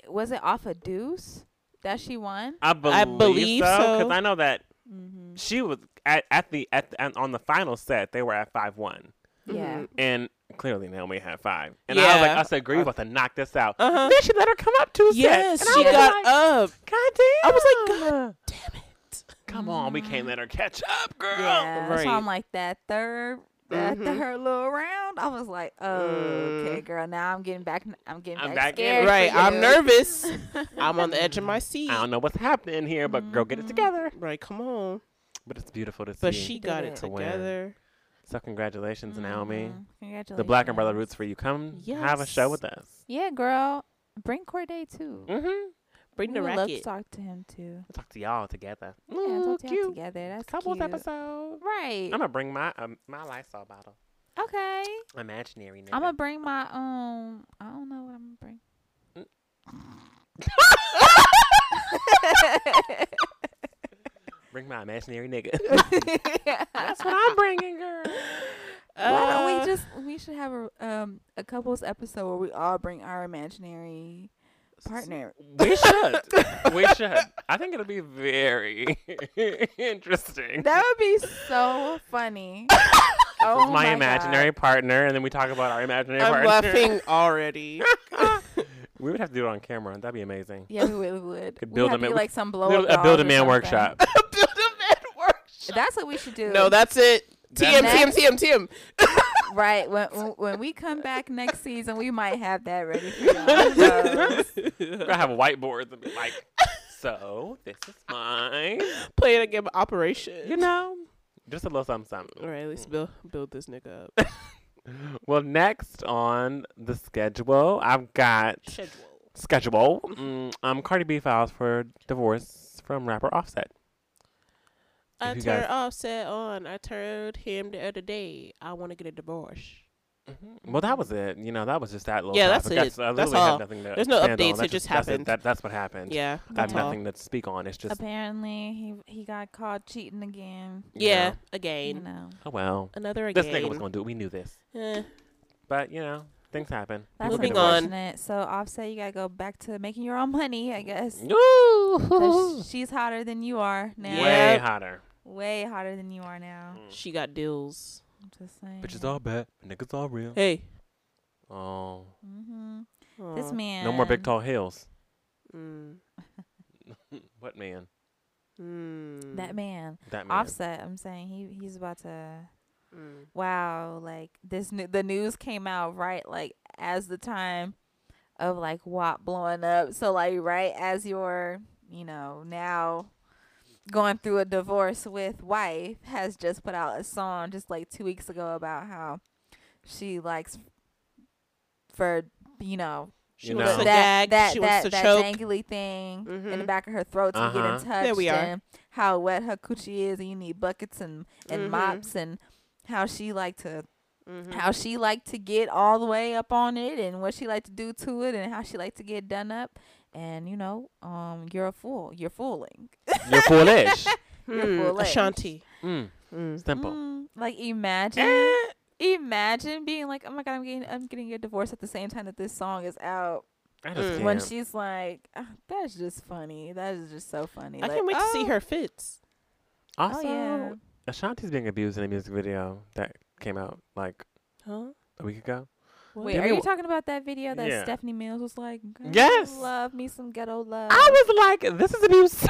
Was it off a deuce that she won? I believe, believe so so. because I know that Mm-hmm. she was at, at the at the, and on the final set they were at five one, Yeah. Mhm. and clearly Naomi had five, and I was like, Yeah. I said, "Girl, you about to knock this out." Uh-huh. Then she let her come up two Yes, sets. and I she was got like, up. God damn! I was like, God damn it. Come on, we can't let her catch up, girl. Yeah. So. I'm like that third. That Mhm. third little round, I was like, oh, okay, Mm. girl. Now I'm getting back. I'm getting I'm back back in. scared. Right, for I'm nervous. I'm on the edge of my seat. I don't know what's happening here, but girl, get it Mhm. together. Right, come on. But it's beautiful to see. But she got did it it. To win. together. So congratulations, Naomi. Mhm. Congratulations. The Black Umbrella Roots for you. Come have a show with us. Yeah, girl. Bring Cordae too. Mm-hmm. Bring the we to racket. talk to him too. We'll talk to y'all together. Yeah, Ooh, talk cute. together. That's Couples cute. episode. Right. I'm gonna bring my um, my Lysol bottle. okay. Imaginary nigga. I'm gonna bring my um. I don't know what I'm gonna bring. bring my imaginary nigga. That's what I'm bringing, girl. Why don't Uh, we just? We should have a um a couples episode where we all bring our imaginary partner. We should. we should. I think it'll be very interesting. That would be so funny. oh This is my, God. imaginary partner, and then we talk about our imaginary I'm partner. laughing already. We would have to do it on camera. And that'd be amazing. Yeah, we really would. Could we build have a to ma- be like some blow Build- up a build a man workshop. Build a man workshop. That's what we should do. No, that's it. TM, That's- TM, TM, TM. right. When when we come back next season, we might have that ready for y'all. We're gonna have whiteboards and be like, so this is mine. Playing a game of Operation. You know, just a little something, something. All right, let's build build this nigga up. Well, next on the schedule, I've got Schedule. schedule. Mm, um, Cardi B files for divorce from rapper Offset. I If you turned Offset on. I told him the other day I want to get a divorce. Mhm. Well, that was it. You know, that was just that little. Yeah, that's it. I That's all. have nothing to There's no expand on. updates, it That's just that's happened. That, that's what happened. Yeah, I have that's all. nothing to speak on. It's just, Apparently, he he got caught cheating again. you Yeah, know, You again. know, oh well. Another again. This nigga was gonna do it. We knew this, Eh, but you know, things happen. that's People get Moving on. So Offset, you gotta go back to making your own money, I guess. divorced. 'Cause she's hotter than you are now. Yeah. Way hotter. Way hotter than you are now. she got deals. I'm just saying. Bitches all bad, niggas all real. Hey. Oh, hmm This man. no more big tall hills. Mm. what man? Mm. That man. That man. Offset. I'm saying he he's about to. Mm. Wow, like this. New, the news came out right like as the time of like WAP blowing up. So like right as you're you know now going through a divorce with wife has just put out a song just like two weeks ago about how she likes for you know She You wants know. that gag. that she that, wants to that choke. dangly thing in the Mhm. back of her throat to get Uh-huh. in touch. There we are. And how wet her coochie is, and you need buckets and and Mhm. mops, and how she like to Mhm. how she like to get all the way up on it, and what she like to do to it, and how she like to get done up. And you know, um, you're a fool. You're fooling. You're foolish. You're Hmm, foolish. Ashanti. mm, Mm. simple. Mm, like imagine. Eh. Imagine being like, oh my god, I'm getting, I'm getting a divorce at the same time that this song is out. Just Mm. can't. when she's like, "Ah, "That's just funny. That is just so funny." I Like, can't wait to see oh, her fits. also, Oh yeah, Ashanti's being abused in a music video that came out like Huh? a week ago. What? wait, are you talking about that video that Yeah. Stephanie Mills was like, "Girl, Yes. love me some ghetto love." I was like, this is abuse.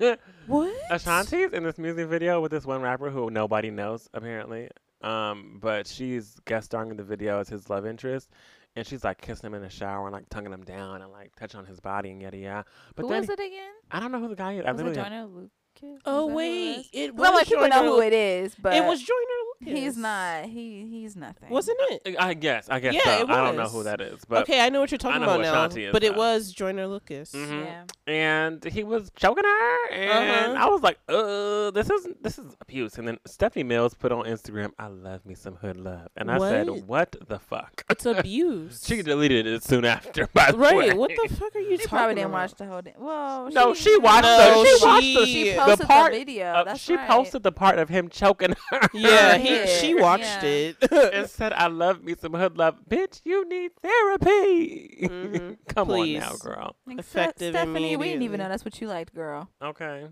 What? Ashanti's in this music video with this one rapper who nobody knows apparently. Um, but she's guest starring in the video as his love interest, and she's like kissing him in the shower and like tonguing him down and like touching on his body and yada yada. But who then was it again? I don't know who the guy is. I Was it literally Joyner Lucas? Was Oh that who it wait, was? it 'Cause I'm like, people know who it is, but It was Joyner Lucas. He's not. He he's nothing. Wasn't it? I guess. I guess Yeah, so. it I don't know who that is, but okay, I know what you're talking know about who now. Ashanti is, but it was Joyner Lucas. Mhm. Yeah. and he was choking her, and Uh-huh. I was like, "Uh, this isn't this is abuse." And then Stephanie Mills put on Instagram, "I love me some hood love," and I said, What? "What the fuck?" It's abuse. She deleted it soon after. By the right? way. What the fuck are you She talking probably didn't about? watch the whole. Day. Well, No, she, she watched watch the- she She watched the- She the posted part the video. Uh, That's she right. posted the part of him choking her. Yeah, Her he she watched yeah. it. and said, "I love me some hood love, bitch. You need therapy. Mhm. Come on now, girl. Like, Ste- Effective Stephanie, we didn't even know that's what you liked, girl. Okay,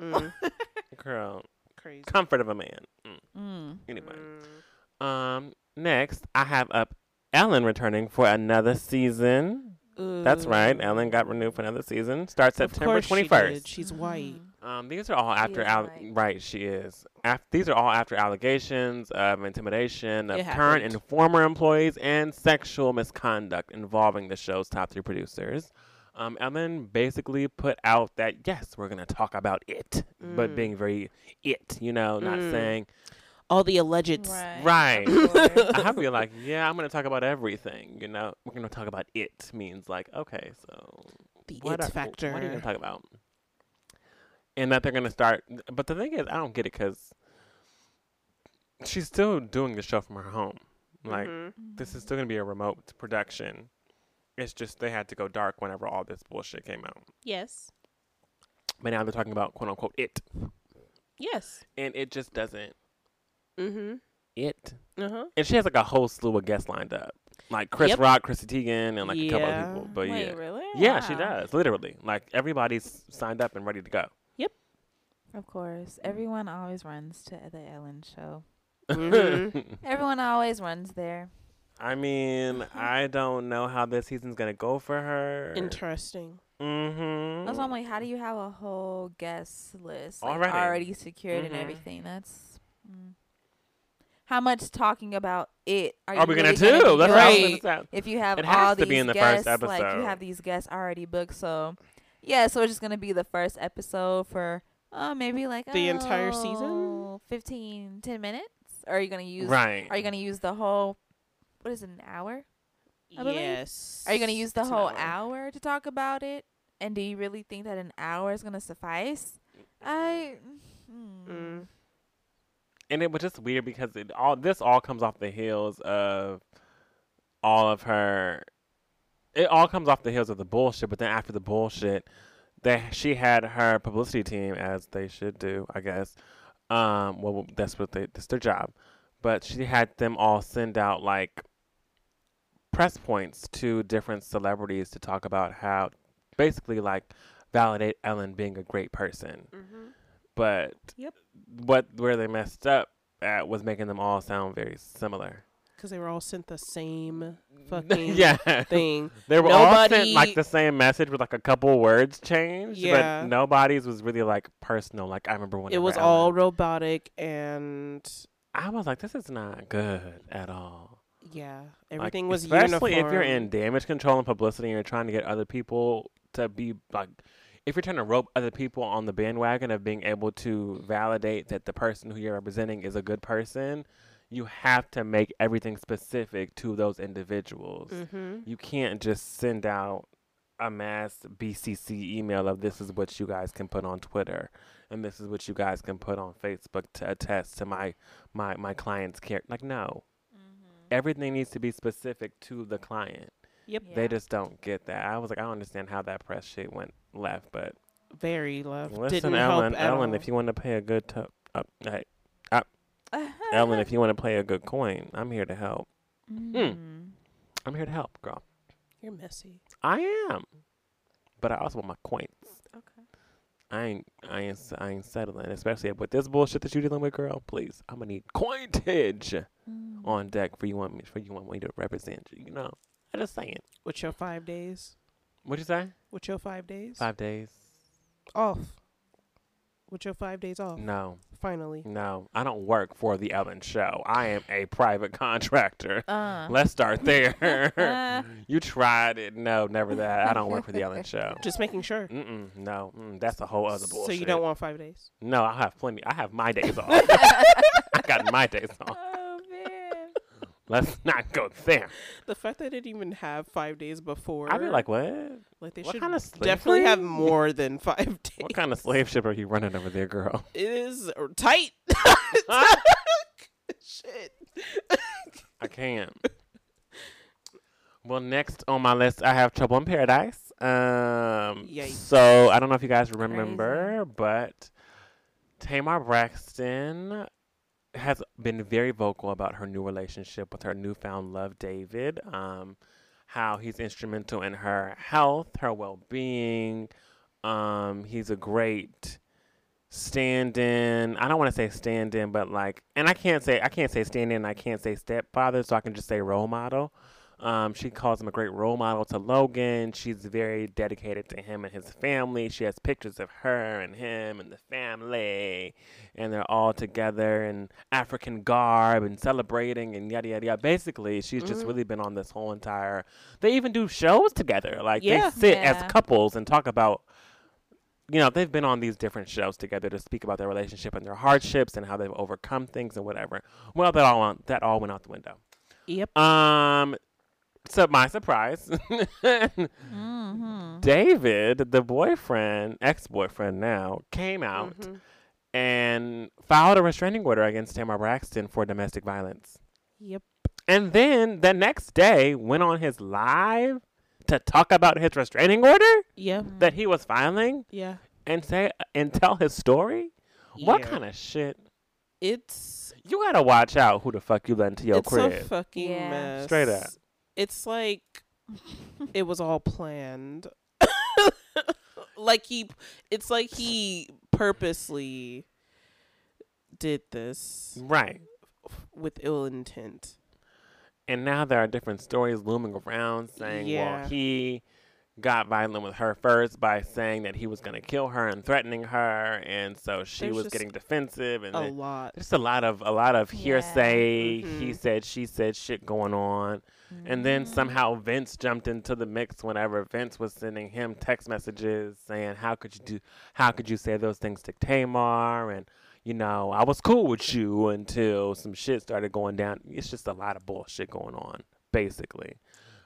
Mm, girl. crazy. Comfort of a man. Mm. Mm. Anyway, Mm. um, next I have up Ellen returning for another season. That's right. Ellen got renewed for another season. Starts September course she twenty did. first. She's white. Um, these are all after al- white. right. She is. Af- these are all after allegations of intimidation of It current happened. and former employees and sexual misconduct involving the show's top three producers. Um, Ellen basically put out that yes, we're gonna talk about it, but Mm. being very it, you know, not Mm. saying All the alleged. Right. right. of course. I feel like yeah, I'm gonna talk about everything. You know, we're gonna talk about it means like okay, so The what it are- factor. What are you gonna talk about? And that they're gonna start, but the thing is, I don't get it because she's still doing the show from her home. Like Mhm. this is still gonna be a remote production. It's just they had to go dark whenever all this bullshit came out. Yes. But now they're talking about quote unquote it, Yes. and it just doesn't Mm-hmm. it. Uh huh. And she has like a whole slew of guests lined up, like Chris Yep. Rock, Chrissy Teigen, and like a couple Yeah. of people. But Wait, yeah, really? yeah, she does literally. Like everybody's signed up and ready to go. Of course, everyone always runs to the Ellen show. Mhm. Everyone always runs there. I mean, Mm-hmm. I don't know how this season's gonna go for her. Interesting. mm-hmm. That's why I'm like, how do you have a whole guest list like, Already. already secured Mhm. and everything? That's mm. how much talking about it are, Are you we really gonna do? be That's Right. what I was doing gonna say. if you have It all has to these be in the guests, first like you have these guests already booked. So yeah, so it's just gonna be the first episode for uh maybe like The entire oh, season? 15, 10 minutes. Or are you gonna use? Right. Are you gonna use the whole? What is it? An hour? I believe. Yes. Are you gonna use the It's an whole hour. hour to talk about it? And do you really think that an hour is gonna suffice? I. hmm. Mm. and it was just weird because it all this all comes off the heels of all of her it all comes off the heels of the bullshit but then after the bullshit they she had her publicity team as they should do i guess um well that's what they that's their job but she had them all send out like press points to different celebrities to talk about how basically like validate ellen being a great person Mm-hmm. but Yep. what where they messed up at was making them all sound very similar. Because they were all sent the same fucking yeah, thing. they were all sent like the same message with like a couple words changed. Yeah. but nobody's was really like personal. Like I remember when It was all robotic and I was like, this is not good at all. yeah, Like, everything was especially uniform. if you're in damage control and publicity and you're trying to get other people to be like if you're trying to rope other people on the bandwagon of being able to validate that the person who you're representing is a good person you have to make everything specific to those individuals Mm-hmm. you can't just send out a mass bcc email of this is what you guys can put on twitter and this is what you guys can put on facebook to attest to my my my client's care like no Mm-hmm. everything needs to be specific to the client. Yep. They just don't get that. I was like, I don't understand how that press shit went left, but Very left. listen, Didn't Ellen, Ellen, if you want to pay a good, uh, hey, Ellen, if you want to play a good coin, I'm here to help. Mm. I'm here to help, girl. you're messy. I am, but I also want my coins. Okay. I ain't, I ain't, s- I ain't settling, especially with this bullshit that you're dealing with, girl. Please, I'm gonna need coinage Mm. on deck for you want me, for you want me to represent you. You know, I'm just saying. What's your five days. What'd you say? What's your five days Five days? off. With your five days off. No. Finally. No, I don't work for the Ellen Show. I am a private contractor. Uh. Let's start there. Uh. you tried it. No, never that. I don't work for the Ellen Show. Just making sure. Mm-mm, no, mm, that's a whole other bullshit. So you don't want five days. No, I have plenty. I have my days off. I got my days off. Let's not go there. The fact that didn't even have five days before. I'd be like, what? like they what should kind of slavery? definitely have more than five days. What kind of slave ship are you running over there, girl? It is tight. Shit. I can't. Well, next on my list, I have Trouble in Paradise. Um, Yikes. so I don't know if you guys remember, but Tamar Braxton has been very vocal about her new relationship with her newfound love, David. Um, how he's instrumental in her health, her well-being. Um, he's a great stand-in. I don't want to say stand-in, but like, and I can't say I can't say stand-in. I can't say stepfather, so I can just say role model. Um, she calls him a great role model to Logan. She's very dedicated to him and his family. She has pictures of her and him and the family, and they're all together in African garb and celebrating and yada yada yada. Basically, she's just Mhm. really been on this whole entire. They even do shows together. Like Yeah. they sit Yeah. as couples and talk about. You know, they've been on these different shows together to speak about their relationship and their hardships and how they've overcome things and whatever. Well, that all went- that all went out the window. Yep. Um, so my surprise, Mm-hmm. David, the boyfriend, ex-boyfriend now, came out Mhm. and filed a restraining order against Tamar Braxton for domestic violence. Yep. And then the next day went on his live to talk about his restraining order Yep. that he was filing Yeah. and say and tell his story. What kind of shit? It's You gotta watch out who the fuck you let into your it's crib. a fucking Yeah. mess. Straight up. It's like it was all planned. like he it's like he purposely did this right. with ill intent. And now there are different stories looming around saying, Yeah. well, he got violent with her first by saying that he was going to kill her and threatening her, and so she There's was getting defensive, and A lot. there's a lot of a lot of Yeah. hearsay, he mm-hmm. said, she said, shit going on, and then somehow Vince jumped into the mix whenever Vince was sending him text messages saying, "How could you do? How could you say those things to Tamar?" and you know, I was cool with you until some shit started going down. It's just a lot of bullshit going on, basically.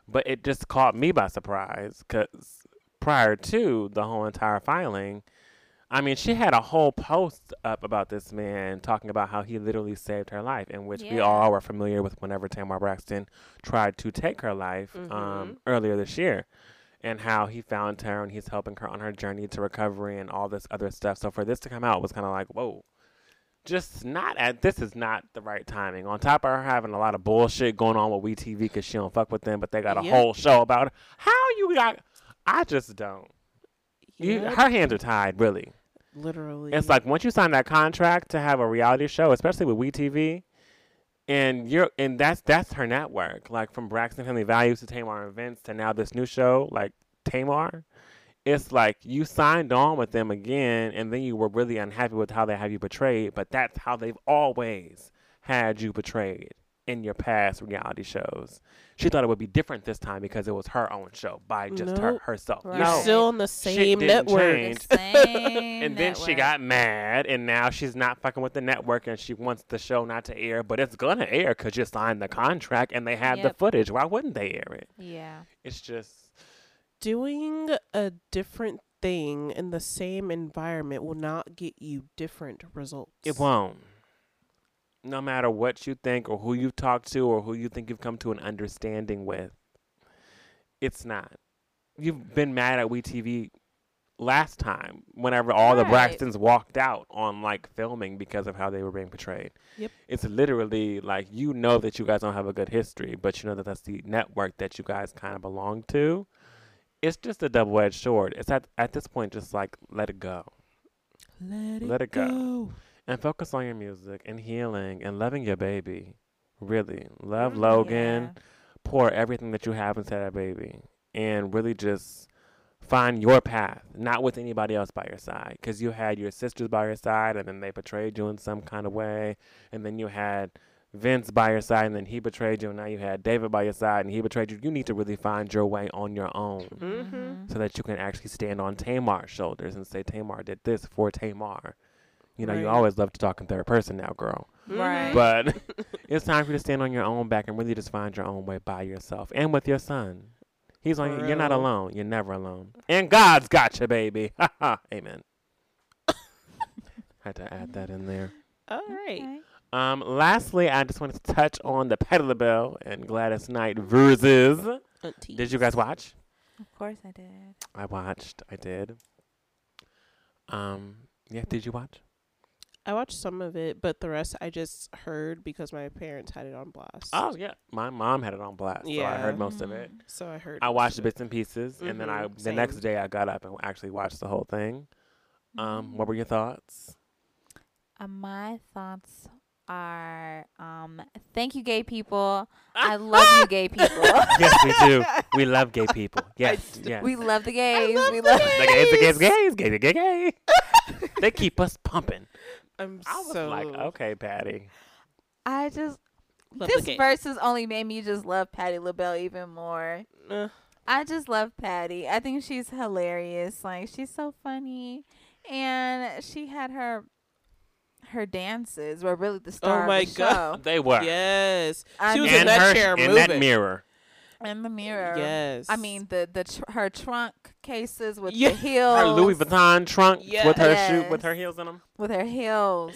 But it just caught me by surprise because prior to the whole entire filing, I mean, she had a whole post up about this man talking about how he literally saved her life, in which we all were familiar with whenever Tamar Braxton tried to take her life um, Mhm. earlier this year, and how he found her and he's helping her on her journey to recovery and all this other stuff. So for this to come out was kind of like, whoa. Just not at this is not the right timing. On top of her having a lot of bullshit going on with WeTV because she don't fuck with them, but they got a Yep. whole show about her. How you got? I just don't. You, her hands are tied, really. Literally. It's like once you sign that contract to have a reality show, especially with WeTV, and you're and that's that's her network. Like from Braxton Family Values to Tamar Vince to now this new show, like Tamar. It's like you signed on with them again, and then you were really unhappy with how they have you portrayed. But that's how they've always had you portrayed in your past reality shows. She thought it would be different this time because it was her own show by just her herself. Right. You're No, still on the Shit same didn't network. change. The same and then she got mad, and now she's not fucking with the network, and she wants the show not to air, but it's gonna air because you signed the contract and they have the footage. Why wouldn't they air it? Yeah. It's just Doing a different thing in the same environment will not get you different results. it won't. No matter what you think or who you've talked to or who you think you've come to an understanding with, it's not. You've been mad at WeTV last time whenever all the Braxtons walked out on like filming because of how they were being portrayed. Yep. It's literally like you know that you guys don't have a good history, but you know that that's the network that you guys kind of belong to. It's just a double edged sword. It's at at this point just like let it go Let it, Let it go. go. And focus on your music and healing and loving your baby. Really love Mhm. Logan. Yeah. Pour everything that you have into that baby, and really just find your path, not with anybody else by your side. Because you had your sisters by your side, and then they betrayed you in some kind of way, and then you had Vince by your side, and then he betrayed you, and now you had David by your side, and he betrayed you. You need to really find your way on your own. Mhm. So that you can actually stand on Tamar's shoulders and say, Tamar did this for Tamar. You know, you always love to talk in third person now, girl. Right. But it's time for you to stand on your own back and really just find your own way by yourself and with your son. He's on. For you. You're not alone. You're never alone. And God's got you, baby. Ha ha. Amen. Had to add that in there. All right. Okay. Um. Lastly, I just wanted to touch on the Patti LaBelle and Gladys Knight Verzuz. Aunties. Did you guys watch? Of course I did. I watched. I did. Um. Yeah. Did you watch? I watched some of it, but the rest I just heard because my parents had it on blast. Oh yeah. My mom had it on blast, so I heard most of it. So I heard. I watched of bits and pieces, and then I the next day I got up and actually watched the whole thing. Um, what were your thoughts? Uh, my thoughts are um thank you gay people. I love you gay people. yes, we do. We love gay people. Yes, yes. we love the gays. love we the love the gays, the gays, gays, gay, gay, gay. they keep us pumping. I'm I was so like, okay, Patti. I just love this the gays. Verzuz only made me just love Patti LaBelle even more. Uh, I just love Patti. I think she's hilarious. Like she's so funny, and she had her her dances were really the star Oh my of the God. show. They were. yes. I She was in that her, chair in that mirror. In the mirror. Yes. I mean the the tr- her trunk cases with Yeah. the heels, Her Louis Vuitton trunk with her shoe with her heels in them. with her heels.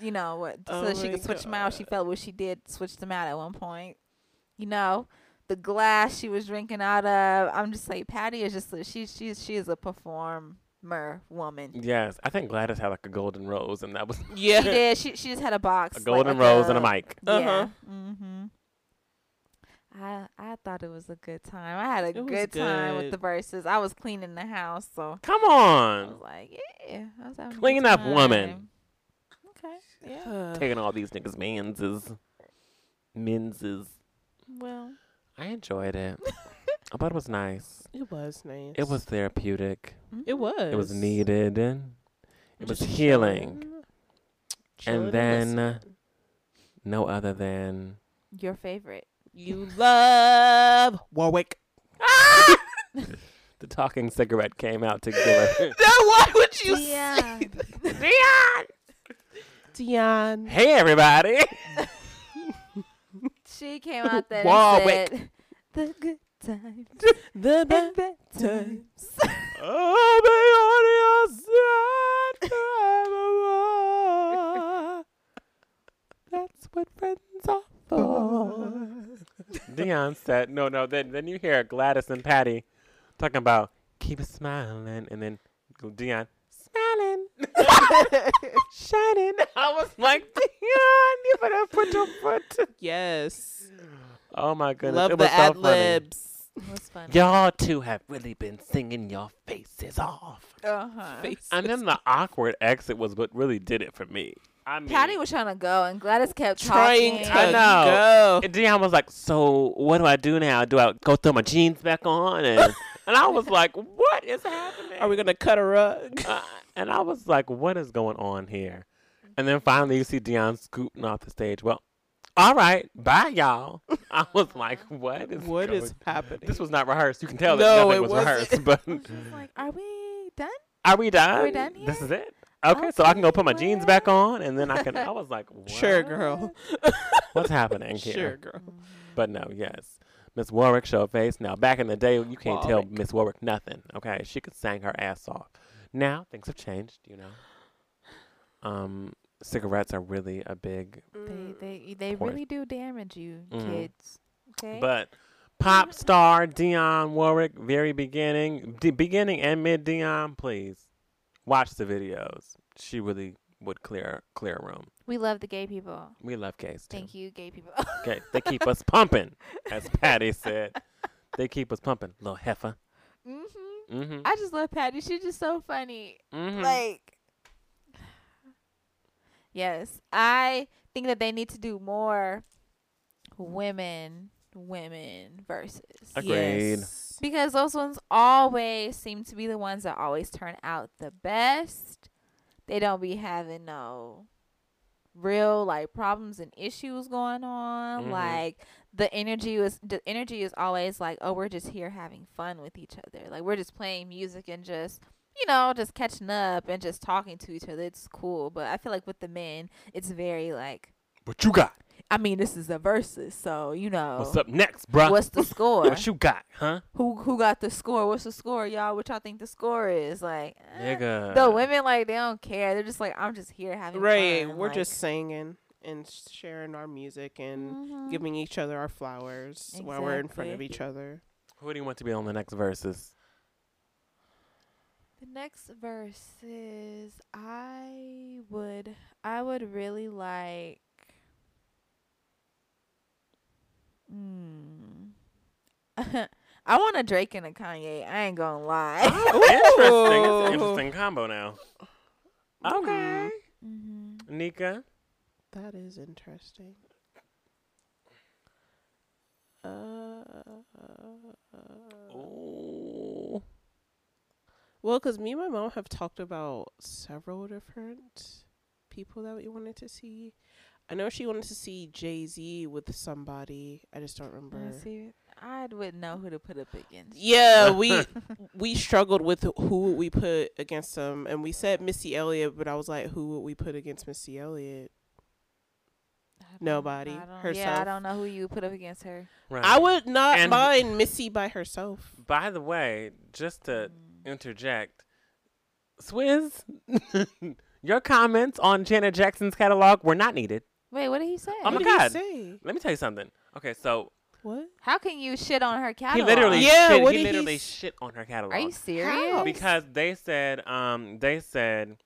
You know what? so Oh that she could switch them out. She felt what she did switch them out at one point. You know, the glass she was drinking out of. I'm just like Patti is just a- she she she is a performer woman. Yes, I think Gladys had like a golden rose, and that was yeah. She did. She she just had a box. a golden like rose and a mic. Uh-huh. Mm-hmm. I I thought it was a good time. I had a It was good, time with the Verzuz. I was cleaning the house, so Come on. I was like, yeah, I was having a good Clean up, woman. Okay. Yeah. Taking all these niggas' manses, menses. Well, I enjoyed it. I thought it was nice. It was nice. It was therapeutic. It was. It was needed. and It was Just healing. chilling- chilling And then no other than your favorite. You love Warwick. Ah! the talking cigarette came out to give her. Then why would you Yeah. say that? Dionne? hey everybody! She came out there Warwick. and said, "The good times The and best bad time. times." I'll be on your side forevermore. That's what friends are for. Dionne said, "No, no." Then, then you hear Gladys and Patti talking about keep smiling, and then Dionne smiling, shining. I was like, Dionne, you better put your foot. yes. Oh my goodness! Love it the was so ad funny. libs. It was funny. Y'all two have really been singing your faces off. Uh-huh. And then the awkward exit was what really did it for me. I mean, Patti was trying to go, and Gladys kept Trying talking. to I know. go. And Dionne was like, "So what do I do now? Do I go throw my jeans back on?" And and I was like, "What is happening?" Are we gonna cut a rug? Uh, and I was like, "What is going on here?" And then finally, you see Dionne scooting off the stage. Well, all right, bye, y'all. I was like, "What is What going- is happening? This was not rehearsed. You can tell that No, nothing it was wasn't. rehearsed. But She was like, "Are we done?" are we done? Are we done here? This is it. Okay, so I can go put my jeans back on, and then I can. I was like, what? Sure, girl. What's happening here? Sure, girl. But no, yes. Miss Warwick showed face. Now, back in the day, you can't tell Warwick. Miss Warwick nothing. Okay, she could sing her ass off. Now things have changed. You know, um, cigarettes are really a big. They they they Point. really do damage you, Mhm. kids. Okay. But pop star Dionne Warwick, very beginning, d- beginning and mid Dionne, please watch the videos. She really would clear clear a room. we love the gay people. We love gays too. Thank you, gay people. Okay, they keep us pumping, as Patti said. They keep us pumping, little heifer. Mm-hmm. Mm-hmm. I just love Patti. She's just so funny. mm-hmm. Like, yes, I think that they need to do more women, women Verzuz Agreed. Yes. because those ones always seem to be the ones that always turn out the best. They don't be having no real like problems and issues going on. Mhm. Like the energy was the energy is always like, oh, we're just here having fun with each other. Like we're just playing music and just you know, just catching up and just talking to each other. It's cool. But I feel like with the men, it's very like What you got? I mean, this is a Verzuz, so you know What's up next, bro? What's the score? what you got, huh? who who got the score? What's the score, y'all? What y'all think the score is? Like eh, Nigga. the women like they don't care. They're just like I'm just here having Right. fun. We're like, just singing and sharing our music and mhm. giving each other our flowers while we're in front of each other. Who do you want to be on the next Verzuz? The next Verzuz, I would I would really like mm, I want a Drake and a Kanye. I ain't gonna lie. Oh, interesting. It's an interesting combo now. Okay. hmm Nika. That is interesting. Uh, Ooh. well, because me and my mom have talked about several different people that we wanted to see. I know she wanted to see Jay Z with somebody. I just don't remember. See, I wouldn't know who to put up against. Yeah, we we struggled with who we put against them, and we said Missy Elliott, but I was like, who would we put against Missy Elliott? Nobody. I don't- Yeah, I don't know who you would put up against her. Right. I would not And- mind Missy by herself. By the way, just to Mm. interject, Swizz, your comments on Janet Jackson's catalog were not needed. Wait, what did he say? Oh my what did he God. say? Let me tell you something. Okay, so What? How can you shit on her catalog? he literally Yeah, shit, what he did he literally s- shit on her catalog. Are you serious? How? because they said um they said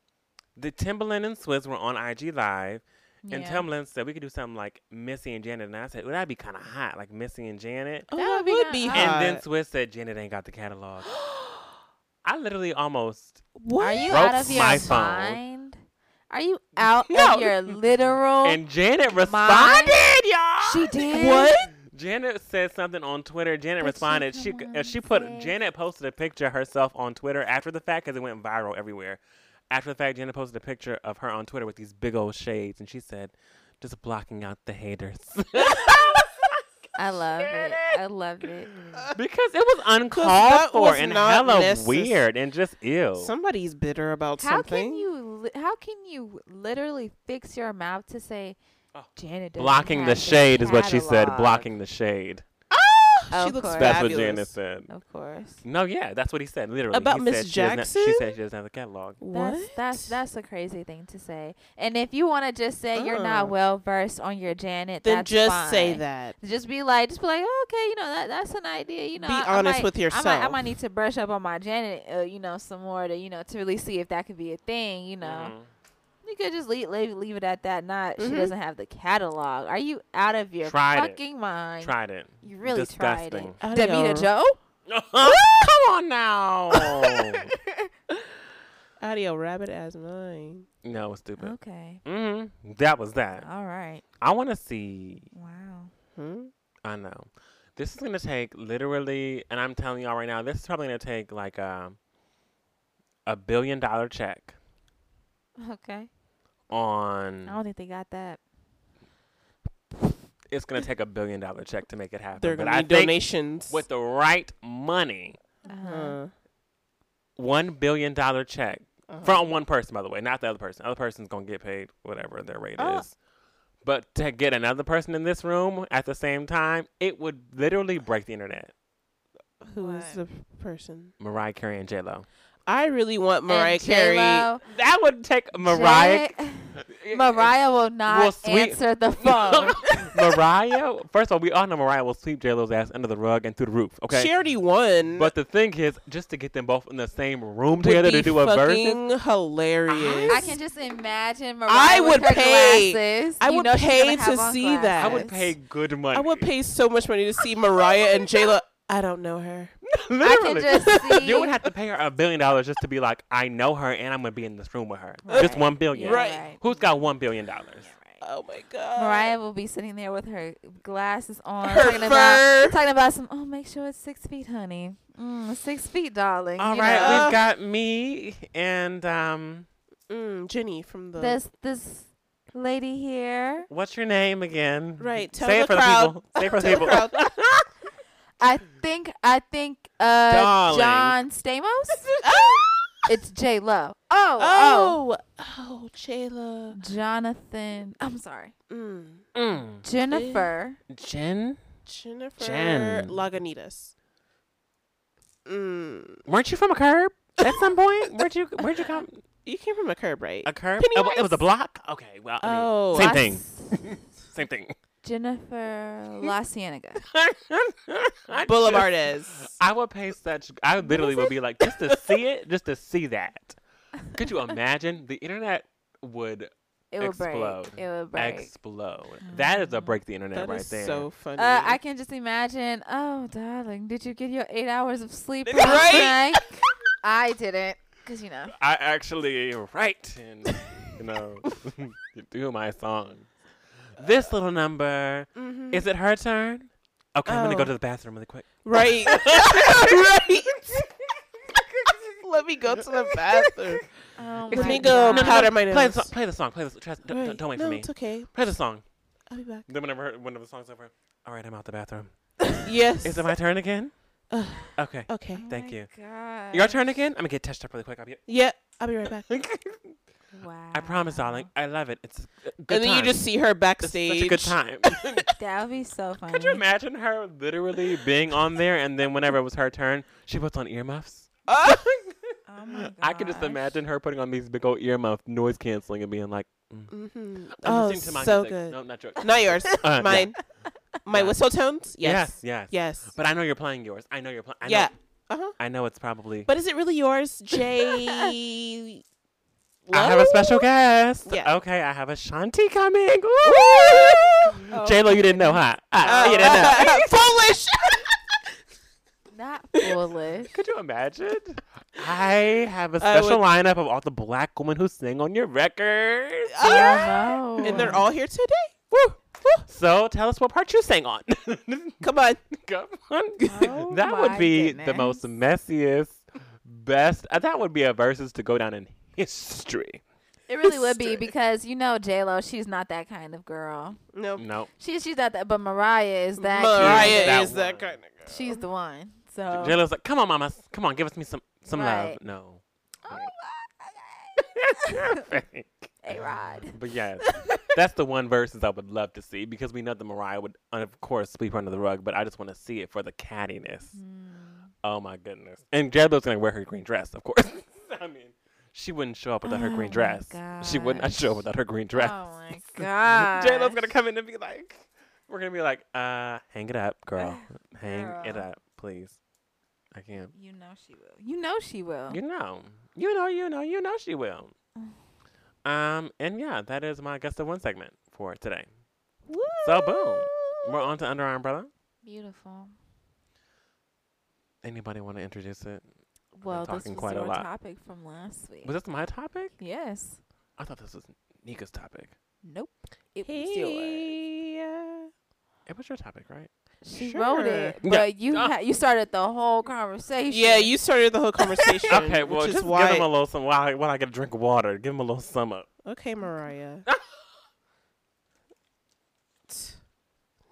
the Timbaland and Swizz were on IG live and Yeah. Timbaland said we could do something like Missy and Janet and I said, Well that'd be kinda hot, like Missy and Janet. Oh, That that would be would not be hot. hot. And then Swizz said Janet ain't got the catalog. I literally almost what? Are you broke out of your my phone. mind? Are you out No. of your literal? and Janet responded, y'all. she did. What? Janet said something on Twitter. Janet But responded. She come uh, she put say- Janet posted a picture of herself on Twitter after the fact because it went viral everywhere. After the fact, Janet posted a picture of her on Twitter with these big old shades, and she said, "Just blocking out the haters." I love it. I love it. because it was uncalled that for was and not hella necess- weird and just ill. Somebody's bitter about How something. can you? Li- how can you literally fix your mouth to say, Oh. Janet? blocking the have shade is what she said. Blocking the shade. Of she looks course. That's what fabulous. Janet said. Of course. No, yeah, that's what he said. Literally, About he Miss said she doesn't have- She said she doesn't have the catalog. What? That's that's that's a crazy thing to say. And if you want to just say you're not Uh. well versed on your Janet, then that's just say fine. that. Just be like, just be like, oh, okay, you know that that's an idea. You know, Be I- I honest might- with I might, I yourself. might need to brush up on my Janet, uh, you know, some more to, you know, to really see if that could be a thing. You know, Mhm. You could just leave leave, leave it at that. Not she Mhm. doesn't have the catalog. Are you out of your Tried it. fucking mind? Tried it. You really tried it. Disgusting. Audio, Davita Joe. Come on now. audio rabbit as mine. no, it's stupid. Okay. hmm That was that. All right. I want to see. Wow. Hmm? I know. This is gonna take literally, and I'm telling y'all right now, this is probably gonna take like a a billion dollar check Okay. On. I don't think they got that. It's gonna take a billion dollar check to make it happen. They're but gonna I need think donations. with the right money, Uh-huh. uh, one billion dollar check uh-huh. from one person, by the way, not the other person. The other person's gonna get paid whatever their rate Oh. is. But to get another person in this room at the same time, it would literally break the internet. Who is What? the person? Mariah Carey and J Lo. I really want Mariah Carey. That would take Mariah. Janet- Mariah will not Well, sweet- answer the phone. Mariah. First of all, we all know Mariah will sweep J Lo's ass under the rug and through the roof. Okay. She already won. but the thing is, just to get them both in the same room would together be to do a verse. hilarious. I can just imagine Mariah I with would her pay- glasses. I You would know pay gonna have to see that. I would pay good money. I would pay so much money to see Mariah and J Lo. I don't know her. I Literally. can just see. You would have to pay her a billion dollars just to be like, I know her and I'm gonna be in this room with her. Right. Just one billion. Right. right. Who's got one billion dollars? Oh my god. Mariah will be sitting there with her glasses on, Her talking fur. about talking about some. Oh, make sure it's six feet, honey. Mm, six feet, darling. All you right, know? we've got me and um, Mm, Jenny from the. this this lady here. what's your name again? Right, tell Say the it for crowd. the people. Say it for the people. Crowd. I think I think uh Darling. John Stamos. it's J Lo. Oh, oh, oh, oh, Jayla. Jonathan. I'm sorry, Mm. Mm. Jennifer. Jen, Jennifer Jen. Lagunitas. Mm. weren't you from a curb at some point? Where'd you Where'd you come? You came from a curb, right? A curb? Oh, it was a block. Okay, well, I mean, Oh. Same Las- thing. same thing. Jennifer La Cienega. I Boulevardez. just- I would pay such. I literally would be like, just to see it, just to see that. Could you imagine? The internet would It would Explode. break. It would break. explode. That is a break the internet That right is there. so funny. Uh, I can just imagine. Oh, darling, did you get your eight hours of sleep Right? last night? I didn't, cause you know. I actually write and you know do my song. This little number Mhm. is it her turn? Okay, I'm gonna go Oh. to the bathroom really quick. right. right. Let me go to the bathroom. Oh Let me go God. powder my Play the nose. song. Play the song. Play the. Try, don't, Right. don't wait no, for me. It's okay. Play the song. I'll be back. Then whenever whenever the song's over, all right, I'm out the bathroom. Yes. Is it my turn again? Ugh. Okay. Okay. Oh Thank my you. God. Your turn again. I'm gonna get touched up really quick. I'll be. Yeah. I'll be right back. Wow. I promise, darling. I love it. It's a good and then you just see her It's backstage. such a good time. That would be so funny. Could you imagine her literally being on there and then whenever it was her turn, she puts on earmuffs? Oh my I could just imagine her putting on these big old earmuff noise canceling and being like, mm. Mhm. I'm Oh, listening to my so music. good. No, not yours. Not yours. Uh, yeah. Mine. My Yeah. whistle tones. Yes, Yes. yes. Yes. But I know you're playing yours. I know you're playing. yeah. Uh huh. I know it's probably. But is it really yours, Jay? I have a special guest. Yeah. Okay, I have Ashanti coming. Woo! Oh, J Lo, you didn't know, huh? Ah, you didn't know. Foolish. Not foolish. Could you imagine? I have a special would- lineup of all the black women who sing on your records. Oh no. and they're all here today. Woo! Woo! So tell us what part you sang on. Come on. Come on. Oh that would my be the most messiest, best. Uh, that would be a Verzuz to go down in history. It really would be because you know J Lo, she's not that kind of girl. Nope. No, She's she's not that, but Mariah is that. Mariah kid. That is that one. kind of girl. She's the one. So. J Lo's like, come on, mamas, come on, give us me some some love. Right. No. Oh, Fake. A Rod. but yes, that's the one Verzuz I would love to see because we know that Mariah would, of course, sweep her under the rug. But I just want to see it for the cattiness. Mm. Oh my goodness! And J Lo's gonna wear her green dress, of course. I mean, she wouldn't show up without her Oh green my dress. She would not show up without her green dress. Oh my god. J Lo's gonna come in and be like, we're gonna be like, uh, hang it up, girl, hang it up, please. I can't. You know she will. You know she will. You know, you know, you know, you know she will. Um, and yeah, that is my guest of one segment for today. So boom, we're on to Under Our Umbrella. Beautiful. Anybody want to introduce it? Well, this talking was quite a your lot. topic from last week. Was this my topic? yes. I thought this was Nika's topic. Nope. It was yours. It was your topic, right? She wrote it, Yeah. but you Ah. ha- you started the whole conversation. Yeah, you started the whole conversation. Okay, well, which just is give why. him a little some while I, while I get a drink of water. Give him a little sum up. okay, Mariah. Tch,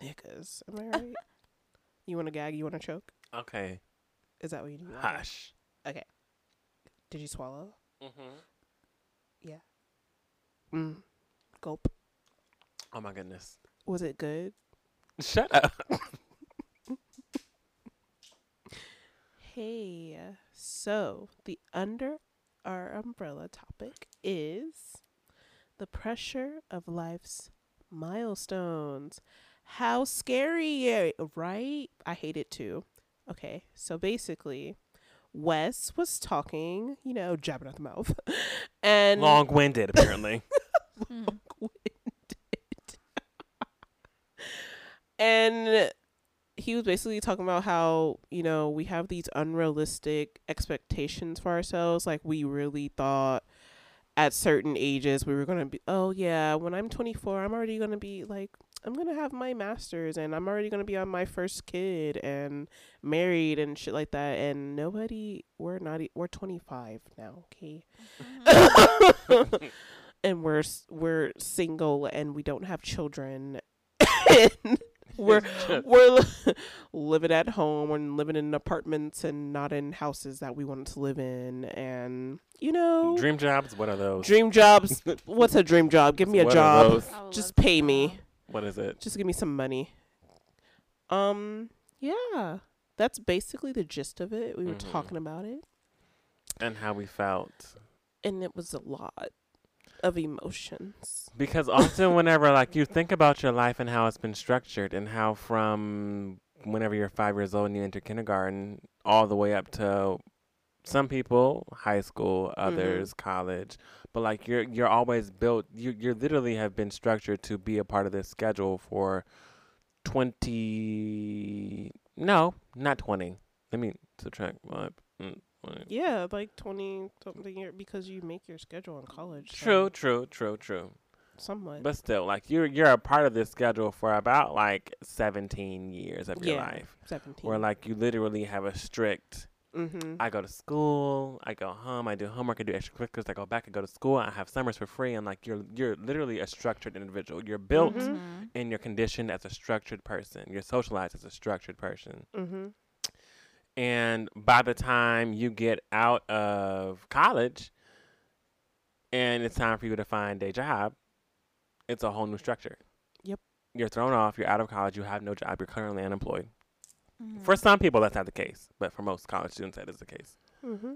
Niggas, am I right? you want to gag? You want to choke? Okay, Is that what you need? hush. Did you swallow? Mm-hmm. Yeah. Mm. Gulp. Oh my goodness! Was it good? Shut up. Hey, so the under our umbrella topic is the pressure of life's milestones. How scary, right? I hate it too. Okay, so basically, Wes was talking, you know, jabbing at the mouth, and Long-winded, apparently. Hmm. and he was basically talking about how you know we have these unrealistic expectations for ourselves like we really thought at certain ages we were going to be oh yeah when i'm 24 i'm already going to be like i'm going to have my masters and i'm already going to be on my first kid and married and shit like that and nobody we're not e- we're 25 now okay mm-hmm. and we're we're single and we don't have children and we're we're living at home and living in apartments and not in houses that we wanted to live in and you know dream jobs. What are those? dream jobs what's a dream job give me a What are job those? I would just pay me know. What is it? just give me some money um yeah that's basically the gist of it we were Mhm. talking about it And how we felt. and it was a lot of emotions Because often, whenever like you think about your life and how it's been structured, and how from whenever you're five years old and you enter kindergarten, all the way up to some people high school, others college, but like you're you're always built. You you literally have been structured to be a part of this schedule for twenty. No, not twenty. Let me subtract. What? Mm, yeah like 20 something year because you make your schedule in college so True, true, true, true. somewhat But still, like you're you're a part of this schedule for about like seventeen years of your life, 17 where like you literally have a strict. Mm-hmm. I go to school, I go home, I do homework, I do extracurriculars, I go back, I go to school, I have summers for free, and like you're you're literally a structured individual. You're built Mhm. Mhm. and you're conditioned as a structured person. You're socialized as a structured person. Mm-hmm. And by the time you get out of college and it's time for you to find a job, it's a whole new structure. Yep. You're thrown off, you're out of college, you have no job, you're currently unemployed. Mhm. For some people, that's not the case, but for most college students, that is the case. Mm-hmm.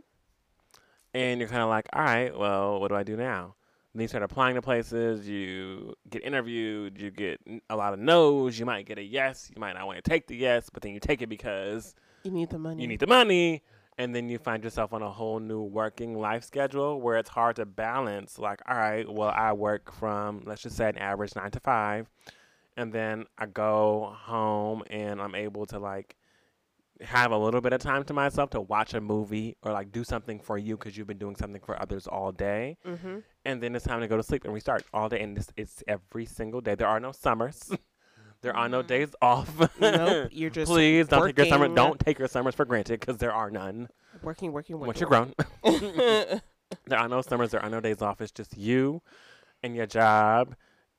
And you're kind of like, all right, well, what do I do now? And then you start applying to places, you get interviewed, you get a lot of no's, you might get a yes, you might not want to take the yes, but then you take it because You need the money. you need the money and then you find yourself on a whole new working life schedule where it's hard to balance like all right well i work from let's just say an average nine to five and then i go home and i'm able to like have a little bit of time to myself to watch a movie or like do something for you because you've been doing something for others all day Mm-hmm. and then it's time to go to sleep and restart all day and this it's every single day there are no summers There are no Mhm. days off. Nope, you're just Please don't take your summer. Don't take your summers for granted because there are none. working, working, working. Once you're grown. there are no summers. There are no days off. It's just you and your job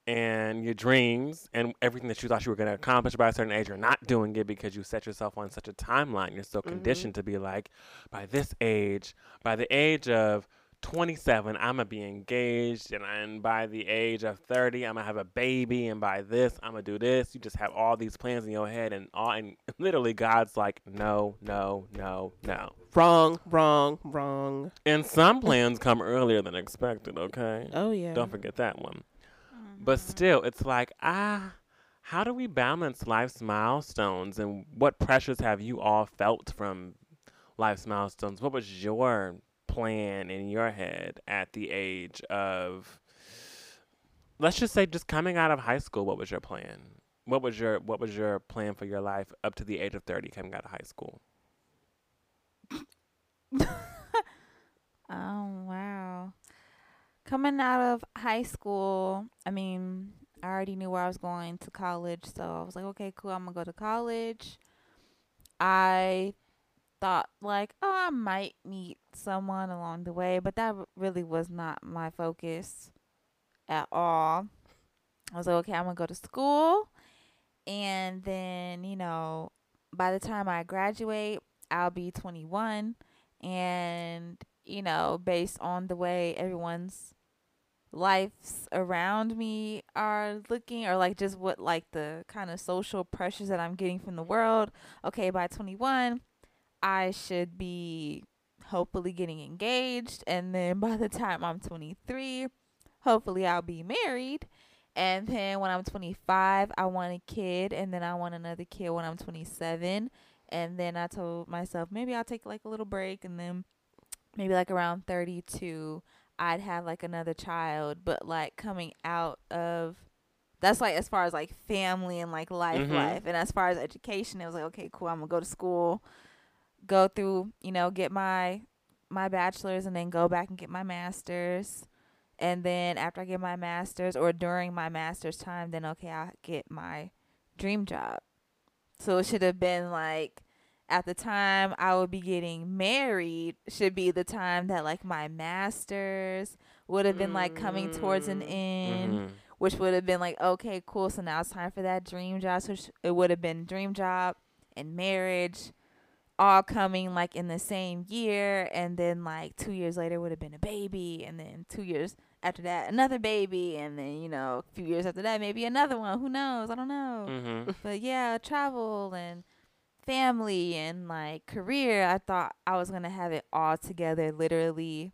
and your dreams and everything that you thought you were going to accomplish by a certain age. You're not doing it because you set yourself on such a timeline. You're so Mhm. conditioned to be like, by this age, by the age of 27, I'm going to be engaged. And, and by the age of 30, I'm going to have a baby. And by this, I'm going to do this. You just have all these plans in your head. And, all, and literally, God's like, no, no, no, no. wrong, wrong, wrong. And some plans come earlier than expected, okay? Oh yeah. Don't forget that one. But still, it's like, ah, how do we balance life's milestones and what pressures have you all felt from life's milestones? What was your plan in your head at the age of, let's just say, just coming out of high school? What was your plan? What was your What was your plan for your life up to the age of thirty, coming out of high school? Oh wow. Coming out of high school, I mean, I already knew where I was going to college, so I was like, okay, cool, I'm gonna go to college. I thought like, oh, I might meet someone along the way, but that really was not my focus at all. I was like, okay, I'm gonna go to school, and then you know, by the time I graduate, I'll be 21, and you know, based on the way everyone's lives around me are looking or like just what like the kind of social pressures that I'm getting from the world. Okay, by 21, I should be hopefully getting engaged and then by the time I'm 23, hopefully I'll be married. And then when I'm 25, I want a kid and then I want another kid when I'm 27. And then I told myself maybe I'll take like a little break and then maybe like around 32 I'd have like another child, but like coming out of that's like as far as like family and like life Mhm. life. And as far as education, it was like, okay, cool, I'm gonna go to school, go through, you know, get my my bachelor's and then go back and get my master's. And then after I get my master's or during my master's time, then okay, I'll get my dream job. So it should have been like at the time I would be getting married should be the time that like my masters would have been like coming towards an Mm. end, Mhm. which would have been like okay, cool. So now it's time for that dream job. So it would have been dream job and marriage all coming like in the same year and then like 2 years later would have been a baby and then 2 years after that another baby and then you know a few years after that maybe another one who knows i don't know Mhm. but yeah, travel and family and like career, I thought I was gonna have it all together literally.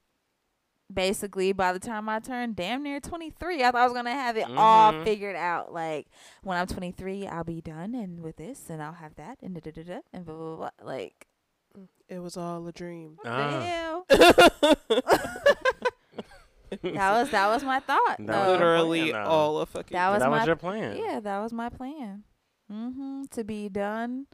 Basically, by the time I turned damn near 23, I thought I was gonna have it all Mhm. figured out. Like when I'm 23, I'll be done and with this, and I'll have that, and da da da da, and blah blah blah. Like, It was all a dream. what Ah. the hell? That was that was my thought. That was Literally plan, all a fucking. That was that my was your plan. Yeah, that was my plan. Mhm. To be done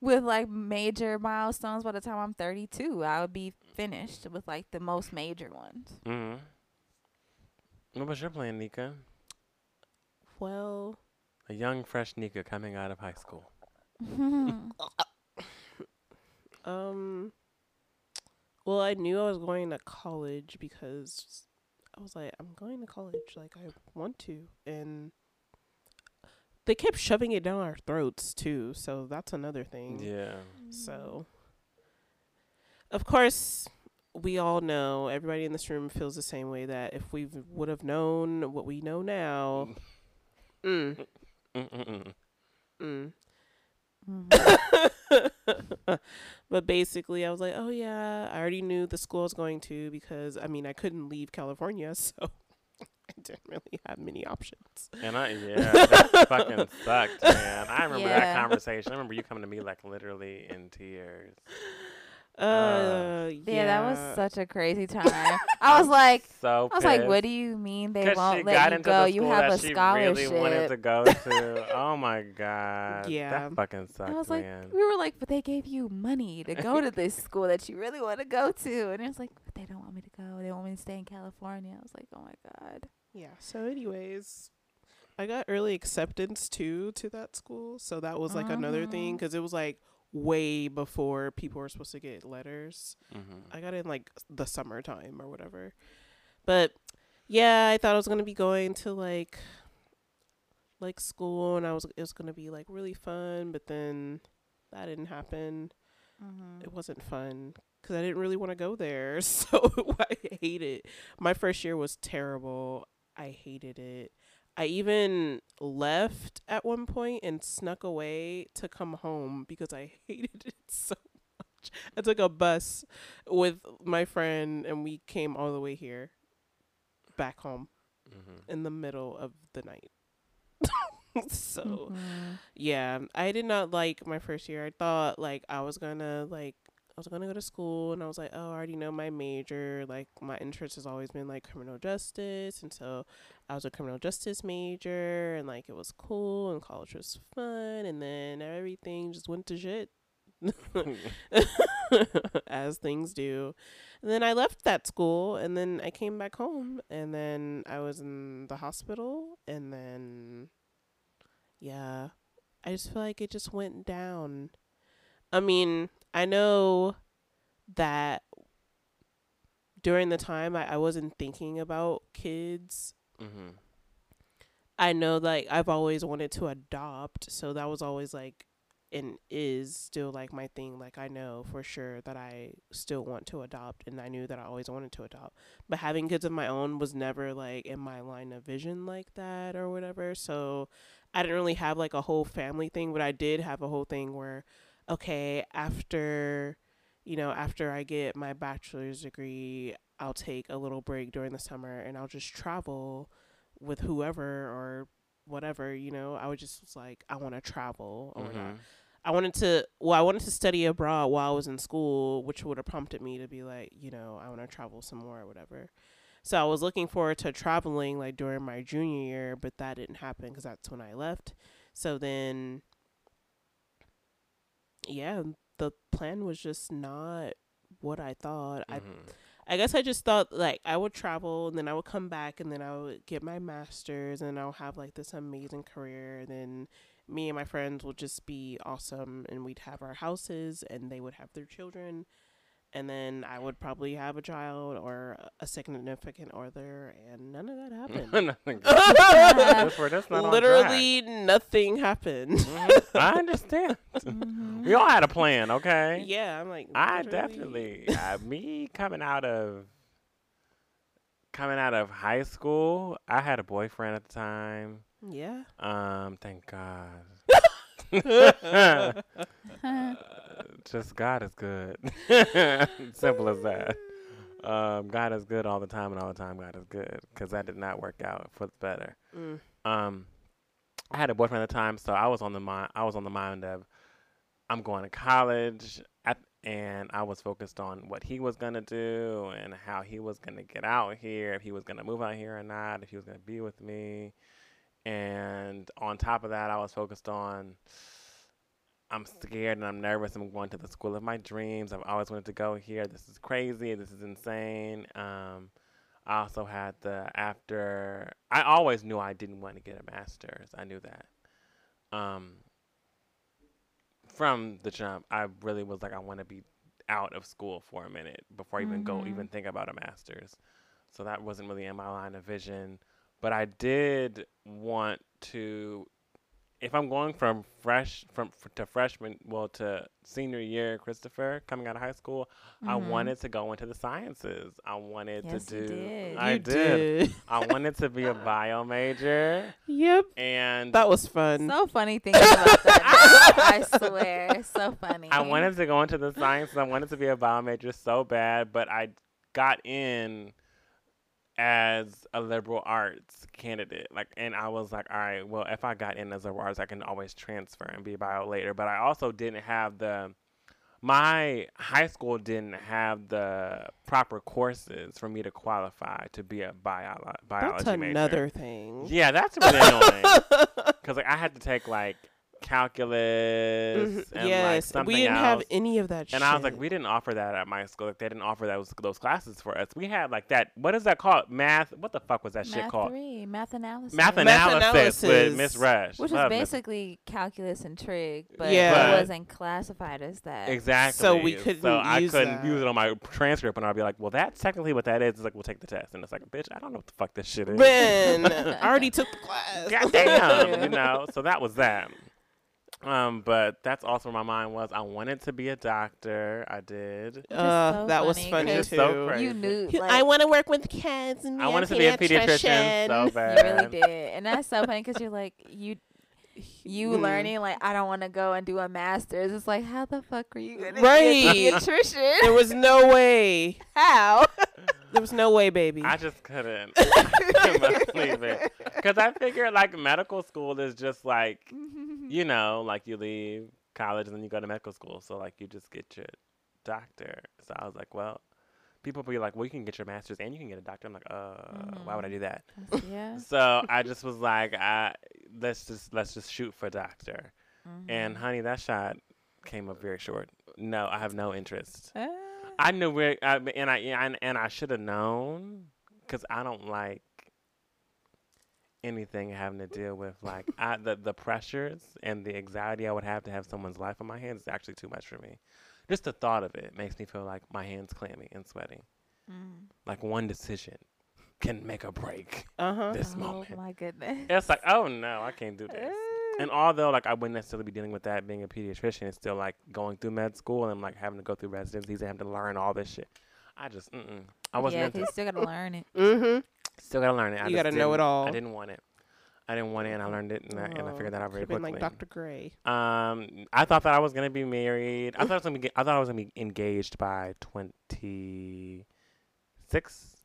with like major milestones by the time I'm 32. I would be finished with like the most major ones. hmm What was your plan, Nika? well, A young, fresh Nika coming out of high school. um, well, I knew I was going to college because I was like, I'm going to college. Like, I want to, and they kept shoving it down our throats too. So that's another thing. Yeah. So, of course, we all know everybody in this room feels the same way that if we would have known what we know now, mm, Mm-mm-mm. mm. Mhm. but basically, I was like, oh yeah, I already knew the school I was going to because I mean, I couldn't leave California, so I didn't really have many options. And I, yeah, that fucking sucked, man. I remember that conversation. I remember you coming to me like literally in tears. Uh, yeah, yeah, that was such a crazy time. I was like, So I was like, what do you mean they won't got let you into go? the You have that a she scholarship. really wanted to go to. oh my god, Yeah. that fucking sucked, I was like, we were like, but they gave you money to go to this school that you really want to go to, and it was like, but they don't want me to go. They want me to stay in California. I was like, oh my god. Yeah. So, anyways, I got early acceptance too to that school, so that was like another thing because it was like way before people were supposed to get letters. Mm-hmm. I got in like the summertime or whatever. But yeah, I thought I was gonna be going to like like school and I was it was gonna be like really fun, but then that didn't happen. Mm-hmm. It wasn't fun because I didn't really want to go there, so I hate it. My first year was terrible. I hated it. I even left at one point and snuck away to come home because I hated it so much. I took a bus with my friend and we came all the way here, back home Mm-hmm. in the middle of the night. so Mm-hmm. yeah, I did not like my first year. I thought like I was gonna like Was gonna go to school and I was like, oh, I already know my major. Like my interest has always been like criminal justice, and so I was a criminal justice major, and like it was cool and college was fun, and then everything just went to shit. as things do. And then I left that school and then I came back home and then I was in the hospital and then yeah, I just feel like it just went down. I mean, I know that during the time I, I wasn't thinking about kids. mm-hmm. I know like I've always wanted to adopt, so that was always like and is still like my thing. Like I know for sure that I still want to adopt and I knew that I always wanted to adopt. But having kids of my own was never like in my line of vision like that or whatever. So I didn't really have like a whole family thing, but I did have a whole thing where okay, after you know, after I get my bachelor's degree, I'll take a little break during the summer and I'll just travel with whoever or whatever, you know. I was just was like, I want to travel or. Mm-hmm. I wanted to, well, I wanted to study abroad while I was in school, which would have prompted me to be like, you know, I want to travel some more or whatever. So I was looking forward to traveling like during my junior year, but that didn't happen because that's when I left. So then, yeah, the plan was just not what I thought. I Mm-hmm. I guess I just thought like I would travel and then I would come back and then I would get my master's and I'll have like this amazing career. And then me and my friends would just be awesome and we'd have our houses and they would have their children. And then I would probably have a child or a significant other, and none of that happened. Nothing. That's where not. Literally nothing happened. Mhm. I understand. Mm-hmm. We all had a plan, okay? yeah, I'm like, I literally- definitely uh, me coming out of coming out of high school. I had a boyfriend at the time. Yeah. Um, thank God. Just God is good. Simple as that. Um, God is good all the time, and all the time God is good. Because that did not work out for the better. Mm. Um, I had a boyfriend at the time, so I was on the mind. I was on the mind of I'm going to college, at, and I was focused on what he was gonna do and how he was gonna get out here, if he was gonna move out here or not, if he was gonna be with me. And on top of that, I was focused on I'm scared and I'm nervous. I'm going to the school of my dreams. I've always wanted to go here. This is crazy. This is insane. Um, I also had the after. I always knew I didn't want to get a master's. I knew that. Um, from the jump, I really was like, I want to be out of school for a minute before I even go Mhm. even think about a master's. So that wasn't really in my line of vision. But I did want to if I'm going from fresh from f- to freshman, well to senior year, Christopher, coming out of high school, I Mhm. wanted to go into the sciences. I wanted Yes, to you do. did. I You did. I wanted to be a bio major, Yep. and That was fun. So funny thinking about that. I swear, so funny. I wanted to go into the sciences. I wanted to be a bio major so bad, but I got in as a liberal arts candidate. Like, and I was like, all right, well, if I got in as liberal arts, I can always transfer and be bio later. But I also didn't have the. My high school didn't have the proper courses for me to qualify to be a bio- biology That's major. another thing. Yeah, that's really annoying. Because like I had to take like calculus Mhm. and like yes, something we didn't else. have any of that. and I was like, we didn't offer that at my school. Like, they didn't offer those those classes for us. We had like that. What is that called? Math. What the fuck was that shit called? three, math analysis. Math Math analysis, with. Miss Rush. which Love was Miss- basically calculus and trig, but Yeah. it wasn't classified as that. Exactly. So we couldn't So I use couldn't that. use it on my transcript, and I'd be like, "Well, that's technically what that is." It's like, "We'll take the test," and it's like, "Bitch, I don't know what the fuck this shit is." Ben, I already took the class. God damn, you know. So that was that. Um, but that's also where my mind was. I wanted to be a doctor. I did. Uh, so that was funny funny 'cause It's so crazy. You knew. Like, I want to work with kids and I wanted to be a pediatrician so bad. You really did, and that's so funny because you're like you, you Mm. learning like I don't want to go and do a master's. It's like how the fuck are you gonna Right. be a pediatrician? There was no way. how? There was no way, baby. I just couldn't. Believe it. Because I figured like medical school is just like, you know, like you leave college and then you go to medical school. So like you just get your doctor. So I was like, well, people be like, well, you can get your master's and you can get a doctor. I'm like, uh, why would I Mhm. do that? yeah. So I just was like, I let's just let's just shoot for doctor. And Mhm. honey, that shot came up very short. No, I have no interest. Ah. I knew where, I, and I and, and I should have known because I don't like anything having to deal with like I, the the pressures and the anxiety I would have to have someone's life in my hands is actually too much for me. Just the thought of it makes me feel like my hands clammy and sweaty. Mm. Like one decision can make or break Uh huh. this oh moment. my goodness. It's like, oh no, I can't do this. And although like I wouldn't necessarily be dealing with that being a pediatrician, it's still like going through med school and like having to go through residencies and having to learn all this shit. I just, mm-mm. I wasn't yeah, into 'cause you still gotta learn it. Mm-hmm. Still gotta learn it. I You gotta know it didn't- all. I didn't want it. I didn't want it, and I learned it, and I, and I figured that out very been quickly. like Dr. Gray. Um, I thought that I was gonna be married. I thought I was gonna be. I thought I was gonna be engaged by twenty six.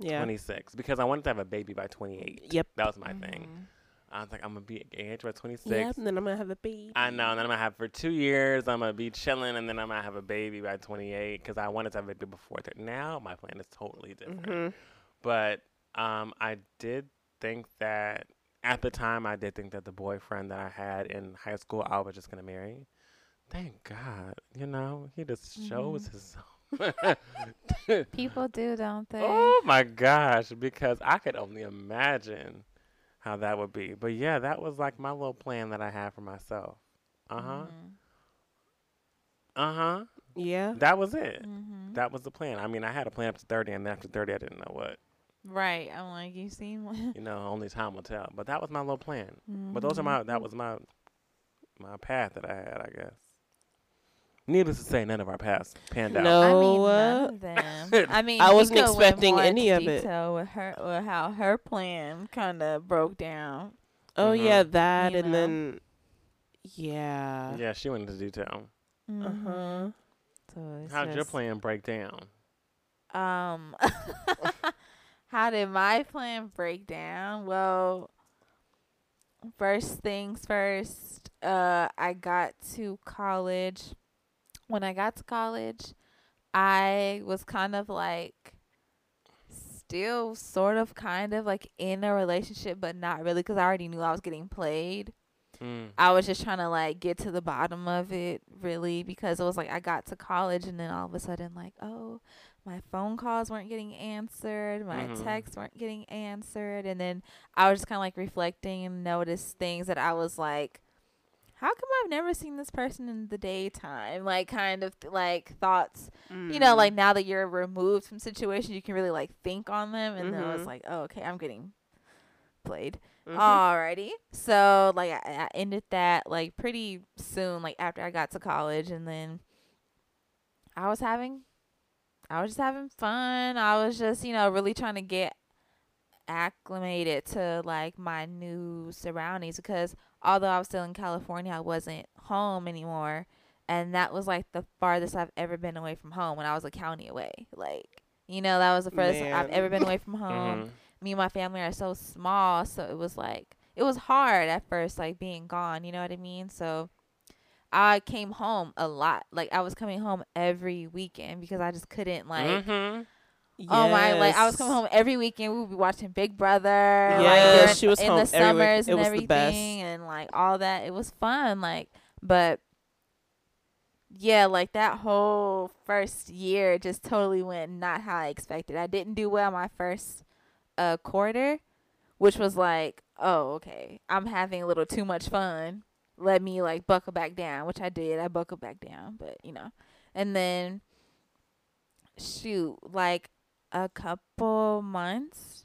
Yeah. 26 because I wanted to have a baby by 28. Yep. That was my thing. I was like, I'm gonna be engaged by 26. Yep. And then I'm gonna have a baby. I know, and then I'm gonna have for two years. I'm gonna be chilling, and then I'm gonna have a baby by 28 because I wanted to have a baby before that. Now my plan is totally different. Mm-hmm. But um, I did think that at the time, I did think that the boyfriend that I had in high school, I was just gonna marry. Thank God, you know, he just shows himself. People do, don't they? oh my gosh! Because I could only imagine how that would be. But yeah, that was like my little plan that I had for myself. Uh huh. Mhm. Uh huh. Yeah. That was it. Mhm. That was the plan. I mean, I had a plan up to 30, and then after 30, I didn't know what. Right. I'm like, you seem like. You know, only time will tell. But that was my little plan. But those are Mhm. my, that was my, my path that I had, I guess. Needless to say, none of our paths panned out. No. I mean, uh, none of them. I mean, I wasn't could expecting more any of it. detail With her, with how her plan kind of broke down. Oh Mhm. yeah, that You and know? then yeah. Yeah, she went into detail. Uh Mhm. huh. So How'd your plan break down? Um, how did my plan break down? Well, first things first, uh, I got to college. When I got to college, I was kind of like still sort of kind of like in a relationship, but not really because I already knew I was getting played. Mm. I was just trying to like get to the bottom of it really because it was like I got to college and then all of a sudden like oh my phone calls weren't getting answered my Mhm. texts weren't getting answered and then I was just kind of like reflecting and noticed things that I was like how come I've never seen this person in the daytime like kind of like thoughts you know like now that you're removed from situations you can really like think on them and then I was like oh okay I'm getting played Mhm. Alrighty. So like I, I ended that like pretty soon, like after I got to college and then I was having I was just having fun. I was just, you know, really trying to get acclimated to like my new surroundings because although I was still in California, I wasn't home anymore. And that was like the farthest I've ever been away from home when I was a county away. Like, you know, that was the furthest I've ever been away from home Mhm. me and my family are so small so it was like it was hard at first like being gone you know what i mean so i came home a lot like i was coming home every weekend because i just couldn't like Mhm. Oh my! Like I was coming home every weekend. We would be watching Big Brother. like, Yeah, during- she was in home the summers It and was the everything, best. and like all that. It was fun. Like, but yeah, like that whole first year just totally went not how I expected. I didn't do well my first uh quarter, which was like, oh okay, I'm having a little too much fun. Let me like buckle back down, which I did. I buckled back down, but you know, and then shoot, like a couple months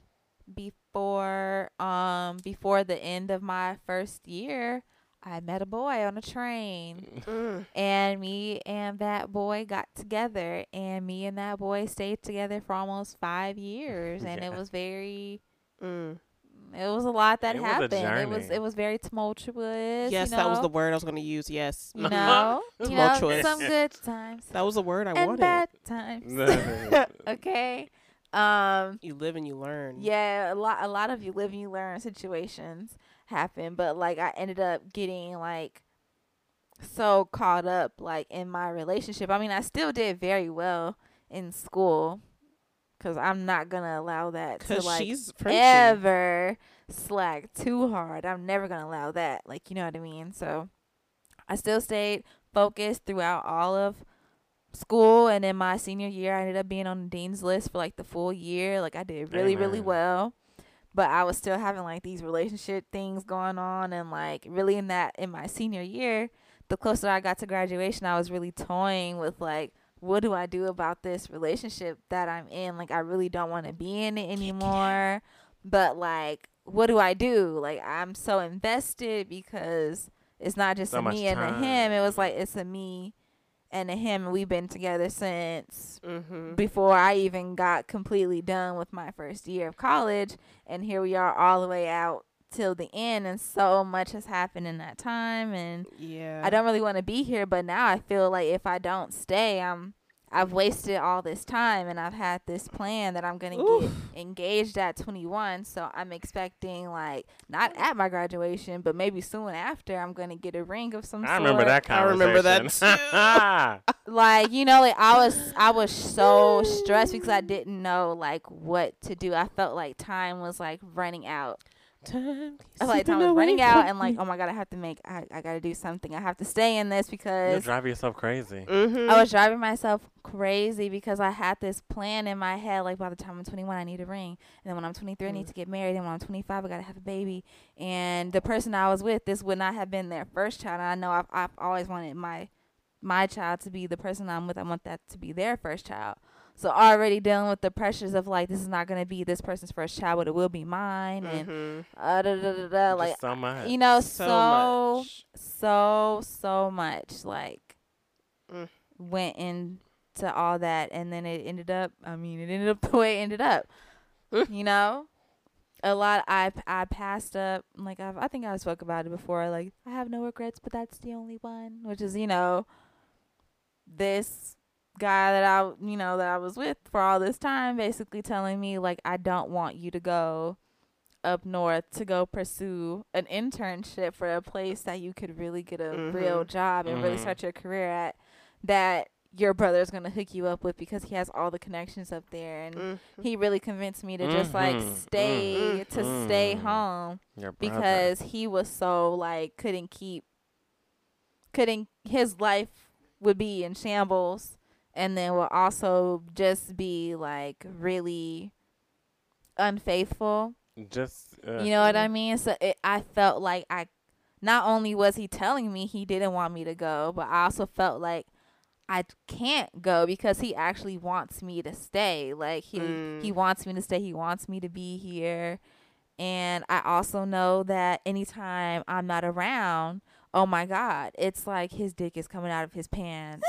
before um before the end of my first year, I met a boy on a train. Mm. And me and that boy got together and me and that boy stayed together for almost 5 years and it was very Mm. It was a lot that It was a happened. It was it was very tumultuous. Yes, you that was the word I was going to use. Yes. you know, you know, Tumultuous. some good times That was the word I and wanted. bad times. okay. Um You live and you learn. yeah, a lot a lot of you live and you learn situations happen, but like I ended up getting like so caught up like in my relationship. I mean, I still did very well in school cuz I'm not going to allow that to like she's ever slack too hard. I'm never gonna allow that. Like you know what I mean. So I still stayed focused throughout all of school, and in my senior year, I ended up being on the dean's list for like the full year. Like I did really really well. But I was still having like these relationship things going on, and like really in that in my senior year, the closer I got to graduation, I was really toying with like, what do I do about this relationship that I'm in? Like, I really don't want to be in it anymore. But like, what do I do? Like, I'm so invested because it's not just So a me and a him. It was like it's a me and a him, and we've been together since Mm-hmm. before I even got completely done with my first year of college. And here we are all the way out till the end. And so much has happened in that time. And Yeah. I don't really want to be here, but now I feel like if I don't stay, I'm I've wasted all this time and I've had this plan that I'm gonna get engaged at 21. So I'm expecting like not at my graduation, but maybe soon after I'm gonna get a ring of some I sort. I remember that kind I remember that conversation. Like you know, like I was I was so stressed because I didn't know like what to do. I felt like time was like running out. Time I like time was running out, and like oh my god, I have to make I I gotta do something. I have to stay in this because You'll because drive yourself crazy. Mm-hmm. I was driving myself crazy because I had this plan in my head. Like by the time I'm 21, I need a ring, and then when I'm 23, I need Mm. to get married, and when I'm 25, I gotta have a baby. And the person I was with, this would not have been their first child. And I know I've I've always wanted my my child to be the person I'm with. I want that to be their first child. So already dealing with the pressures of like this is not gonna be this person's first child, but it will be mine, and Mm-hmm. uh, da, da, da, da, like so much. you know, So so much. so so much like Mm. went into all that and then it ended up i mean it ended up the way it ended up Mm. you know a lot i i passed up like I've, i think i spoke about it before like i have no regrets but that's the only one which is you know this guy that i you know that i was with for all this time basically telling me like i don't want you to go up north to go pursue an internship for a place that you could really get a real Mhm. job and really Mhm. start your career at that your brother's gonna hook you up with because he has all the connections up there and Mm-hmm. he really convinced me to just like Mhm. stay to stay Mhm. home because he was so like couldn't keep couldn't his life would be in shambles and then will also just be like really unfaithful just uh, you know what I mean? So it, I felt like I, not only was he telling me he didn't want me to go, but I also felt like I can't go because he actually wants me to stay. Like he Mm. he wants me to stay. He wants me to be here. And I also know that anytime I'm not around, oh my God, it's like his dick is coming out of his pants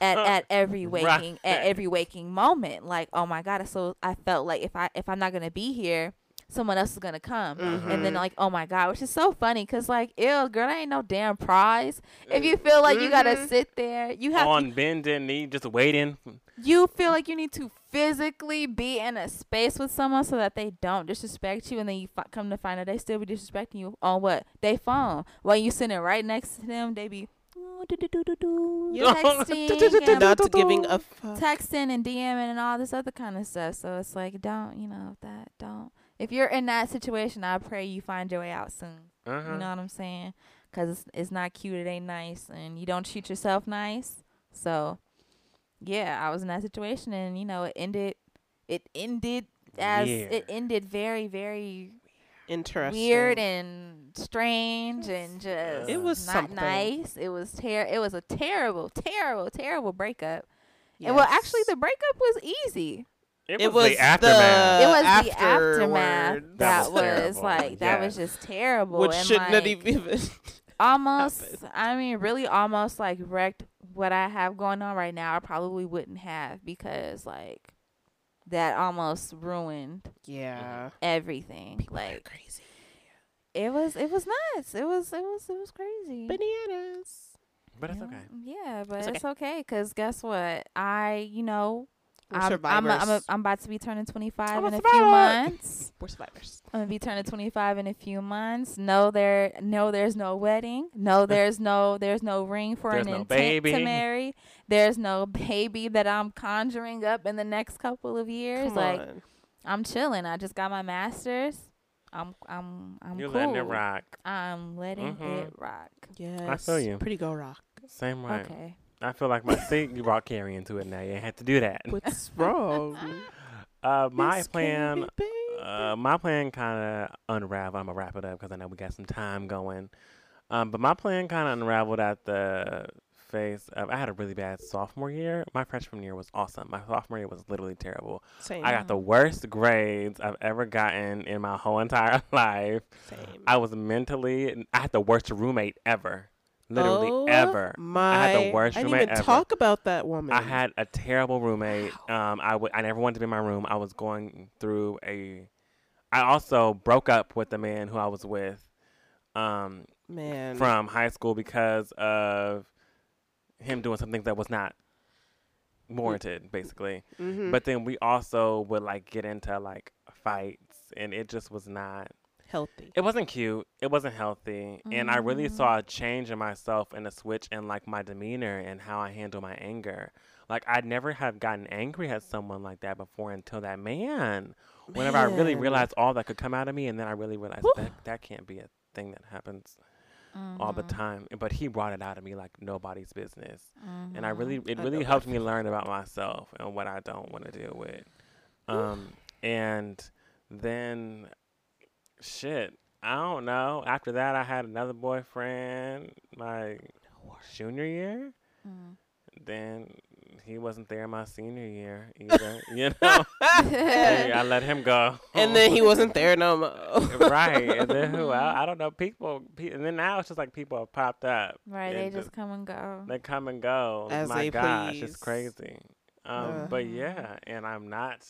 at, at every Right. waking at every waking moment. Like, oh my God. So I felt like if I if I'm not gonna be here, someone else is gonna come. And then Mhm. like, oh my God, which is so funny because like, ew, girl, I ain't no damn prize. If you feel like you gotta Mhm. sit there, you have on bended knee, just waiting. you feel like you need to physically be in a space with someone so that they don't disrespect you, and then you fi- come to find out they still be disrespecting you on what they phone while you sitting right next to them. They be, do do do do do, Yeah. texting, and Not giving a fuck. texting and DMing and all this other kind of stuff. So it's like, don't, you know, that don't. If you're in that situation, I pray you find your way out soon. Uh-huh. You know what I'm saying? Because it's, it's not cute, it ain't nice, and you don't treat yourself nice. So, yeah, I was in that situation, and you know, it ended. It ended as it ended very, very Interesting. weird and strange and just It was not something. nice. It was ter- It was a terrible, terrible, terrible breakup. And well, actually, the breakup was easy. It, It was, was the aftermath. it was the afterward. aftermath That that, was was, like that was just terrible. which and shouldn't like, have even. almost happened. i mean really almost like wrecked what i have going on right now i probably wouldn't have because like that almost ruined yeah. everything People like crazy. it was it was nuts it was it was it was crazy Bananas. but it's okay. yeah but It's okay. okay because guess what i you know We're I'm, I'm, survivors. I'm, a, I'm about to be turning 25 I'm a in a few months We're survivors. I'm gonna be turning 25 in a few months. No, there, no, there's no wedding. No, there's no, there's no ring for There's an no intent baby. to marry. There's no baby that I'm conjuring up in the next couple of years. Come like on. I'm chilling. I just got my master's. I'm, I'm, I'm You're cool. letting it rock. I'm letting Mhm. it rock. Yes. I feel you. Pretty go rock. Same way. Okay. I feel like my you brought Carrie into it now. You had to do that. What's wrong? Uh, my Miss plan. Uh, my plan kind of unraveled. I'm gonna wrap it up because I know we got some time going. Um, but my plan kind of unraveled at the face of I had a really bad sophomore year. My freshman year was awesome. My sophomore year was literally terrible. Same. I got the worst grades I've ever gotten in my whole entire life. Same. I was mentally. I had the worst roommate ever. Literally Oh, ever. My, I had the worst I didn't roommate even ever. talk about that woman. I had a terrible roommate. Um, I would. I never wanted to be in my room. I was going through a. I also broke up with the man who I was with, um, man from high school because of him doing something that was not warranted, basically. Mhm. But then we also would like get into like fights, and it just was not. Healthy. It wasn't cute. It wasn't healthy. And I really Mm. saw a change in myself and a switch in like my demeanor and how I handle my anger. Like I'd never have gotten angry at someone like that before until that man. Whenever I really realized all that could come out of me and then I really realized Whew. that that can't be a thing that happens all the Mhm, time. But he brought it out of me like nobody's business. And I mhm. really it I really helped me learn about myself and what I don't want to deal with. Um and then shit, I don't know. After that I had another boyfriend my junior year. Mm. Then he wasn't there my senior year either. you know? Hey, I let him go. and then he wasn't there no more. right. And then who else? I don't know. People, pe- and then now it's just like people have popped up. Right, they and just come and go. They come and go. As My they gosh, please. it's crazy. Um. But yeah, and I'm not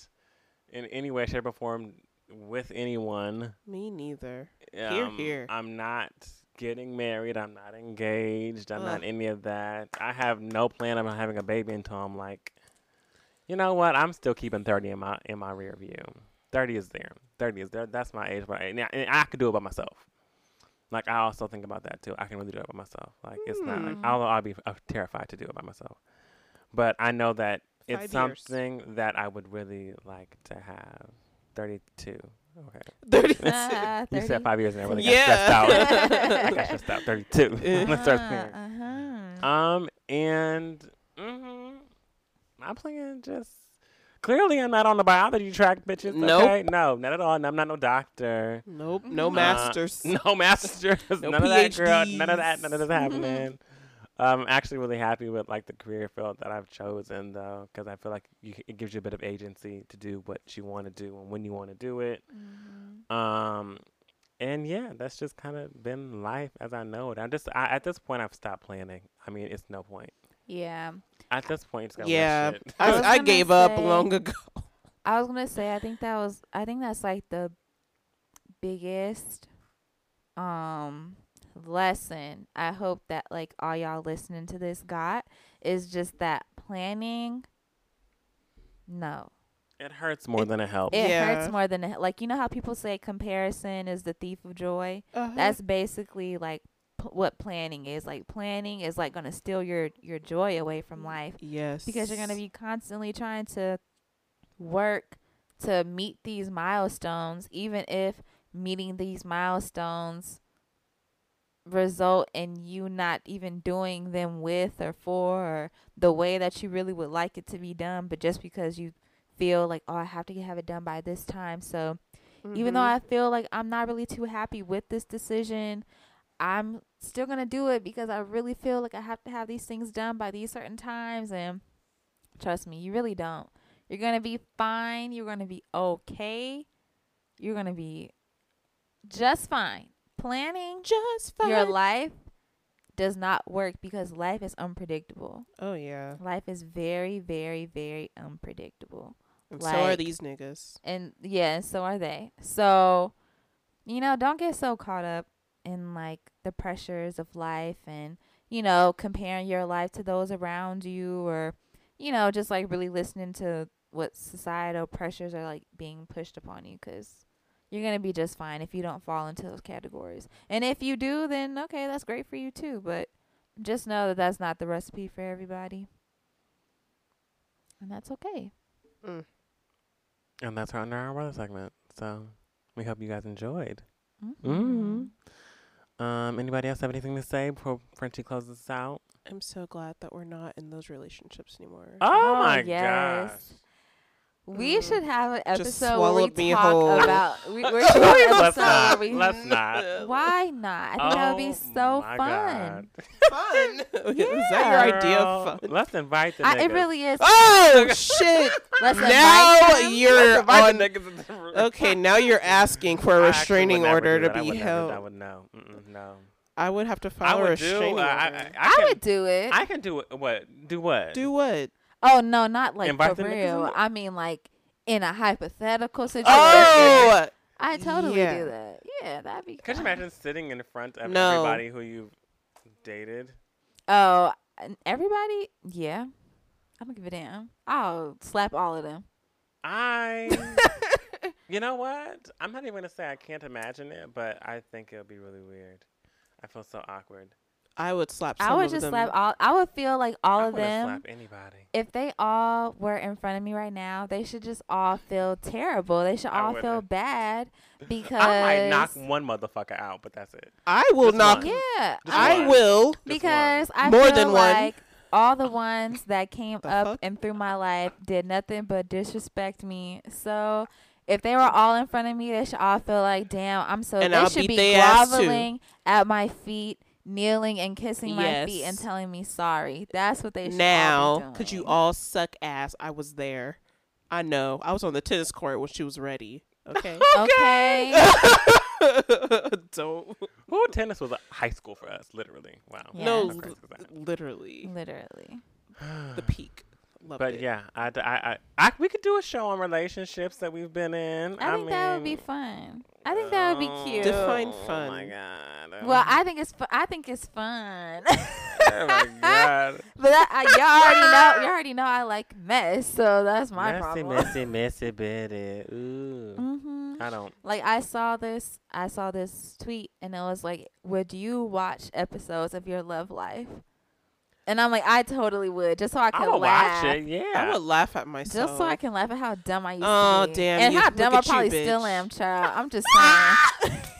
in any way, shape, or form with anyone. Me neither. Um, hear. I'm not getting married. I'm not engaged. I'm Ugh. not any of that. I have no plan of having a baby until I'm like, you know what? I'm still keeping 30 in my in my rear view. 30 is there. 30 is there. That's my age. But I, and I could do it by myself. Like I also think about that too. I can really do it by myself. Like it's not like Hmm. although I'll be uh, terrified to do it by myself. But I know that it's years. something that I would really like to have. 32. Okay. 32. Ah, You said five years and I really got stressed out. I got stressed out. 32. Let's start Uh-huh, there. uh-huh. Um, and mm-hmm, I'm playing just. Clearly, I'm not on the biology track, bitches. Nope. Okay? No, not at all. and I'm not no doctor. Nope. No Uh, masters. No masters. No none of that, girl. None of that. None of this happening. I'm actually really happy with like the career field that I've chosen, though, because I feel like you, it gives you a bit of agency to do what you want to do and when you want to do it. Mhm. Um, and yeah, that's just kind of been life as I know it. I'm just I, at this point I've stopped planning. I mean, it's no point. Yeah. At this point, it's Yeah. shit. I I, I gonna gave up long ago. I was gonna say I think that was I think that's like the biggest um lesson I hope that like all y'all listening to this got is just that planning no. it hurts more than it helps. It Yeah. hurts more than it, like you know how people say comparison is the thief of joy? Uh-huh. That's basically like p- what planning is. Like planning is like going to steal your your joy away from life Yes. because you're going to be constantly trying to work to meet these milestones even if meeting these milestones result in you not even doing them with or for or the way that you really would like it to be done but just because you feel like oh I have to have it done by this time so even though Mhm. I feel like I'm not really too happy with this decision, I'm still gonna do it because I really feel like I have to have these things done by these certain times. And trust me, you really don't. You're gonna be fine. You're gonna be okay. You're gonna be just fine. Planning just fine. your life does not work because life is unpredictable. oh yeah. Life is very, very, very unpredictable. And so are these niggas. and yeah, and so are they. So, you know, don't get so caught up in like the pressures of life and you know comparing your life to those around you, or you know just like really listening to what societal pressures are like being pushed upon you, because you're gonna be just fine if you don't fall into those categories. And if you do, then okay, that's great for you too. But just know that that's not the recipe for everybody, and that's okay. Mm. And that's our under our weather segment. So we hope you guys enjoyed. Mm hmm. Um, anybody else have anything to say before Frenchie closes us out? I'm so glad that we're not in those relationships anymore. Oh, Oh, my yes. gosh. We Mm. should have an episode where we me talk whole. about. We, we should have an Let's episode not. where we- Let's not. Why not? I think that would be Oh so my fun. fun. Is that your idea of fun? Let's invite the I, niggas. it really is. Oh shit! Let's now invite you're Let's on. the niggas in the room. Okay, now you're asking for a restraining order to be held. I would no. Mm-mm, no. I would have to I file a would do. restraining Uh, order. I, I, I, I can, would do it. I can do it. What? Do what? Do what? Oh no, not like for the niggas real. in? I mean like in a hypothetical oh! situation. Oh I totally yeah. do that. Yeah, that'd be. Could you imagine sitting in front of No. everybody who you've dated? Oh, everybody. Yeah, I don't give a damn. I'll slap all of them. I. you know what? I'm not even gonna say I can't imagine it, but I think it'll be really weird. I feel so awkward. I would slap. Some I would of just them. slap all. I would feel like all I of them. slap anybody. if they all were in front of me right now, they should just all feel terrible. They should I all feel wouldn't. bad because I might knock one motherfucker out, but that's it. I will Just knock. one. Yeah, Just I one. will. Because I More feel than one. like all the ones that came The up fuck? and through my life did nothing but disrespect me. So if they were all in front of me, they should all feel like, damn, I'm so. And they I'll should beat be they ass too. groveling at my feet, kneeling and kissing my feet and telling me sorry. That's what they should all Now, be doing. could you all suck ass? I was there. I know. I was on the tennis court when she was ready. Okay. Okay. Don't. Well, tennis was a high school for us, literally. Wow. Yeah. No, How crazy was that? literally Literally. the peak. Loved But it. yeah, I, I, I, I, we could do a show on relationships that we've been in. I think that would be fun. I think that would be oh, cute. Define Oh fun. my god. Well, I think it's fu- I think it's fun. oh my god. But that, I, y'all already know. You already know I like mess, so that's my messy, problem. messy, messy, messy, bitty. Ooh. hmm I don't. Like I saw this, I saw this tweet, and it was like, "Would you watch episodes of your love life?" And I'm like, I totally would, just so I I could will laugh. watch it. Yeah. I would laugh at myself. Just so I can laugh at how dumb I used Oh, to be. Oh damn And you. how Look dumb I at you, probably still am, child. I'm just saying.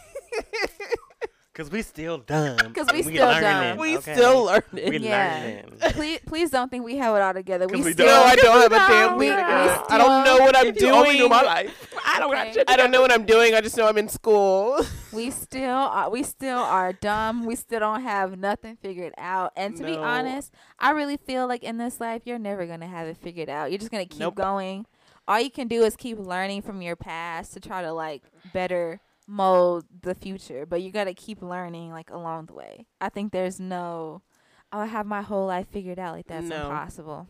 Cause we still dumb. Cause we And still learning, dumb. we okay? still learning. We Yeah. learning. please, please don't think we have it all together. We, we still. no, I don't have a No, damn we- thing we together. I don't know what I'm If you only doing. knew my life. I don't Okay. shit. I don't know what I'm doing. I just know I'm in school. we still are we still are dumb we still don't have nothing figured out and to be honest i really feel like in this life you're never gonna have it figured out you're just gonna keep Nope. going all you can do is keep learning from your past to try to like better mold the future but you gotta keep learning like along the way i think there's no i'll have my whole life figured out like that's No. impossible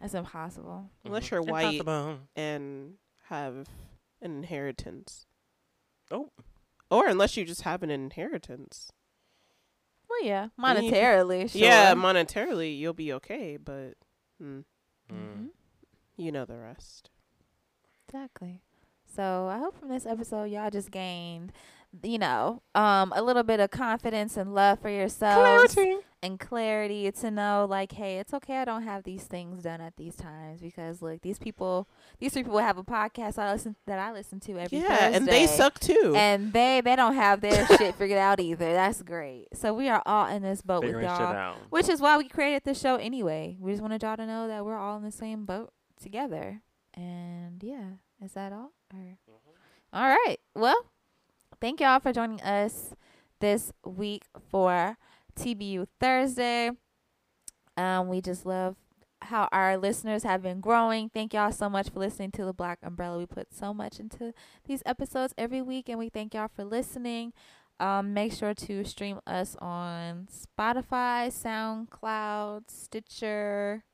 that's impossible Unless you're white Impossible. and have an inheritance. Oh. Or unless you just have an inheritance. well yeah Then you- monetarily sure. Yeah, monetarily you'll be okay, but hmm, Mm. Mhm. you know the rest. Exactly. So I hope from this episode y'all just gained you know, um, a little bit of confidence and love for yourselves and clarity to know like hey it's okay i don't have these things done at these times because look these people these three people have a podcast i listen that i listen to every yeah, Thursday, and they suck too. and they they don't have their shit figured out either. That's great. So we are all in this boat with Figuring shit y'all out. which is why we created this show anyway. We just wanted y'all to know that we're all in the same boat together. And yeah is that all or all right well thank y'all for joining us this week for TBU Thursday. Um, we just love how our listeners have been growing. Thank y'all so much for listening to the Black Umbrella. We put so much into these episodes every week, and we thank y'all for listening. Um, make sure to stream us on Spotify, SoundCloud, Stitcher.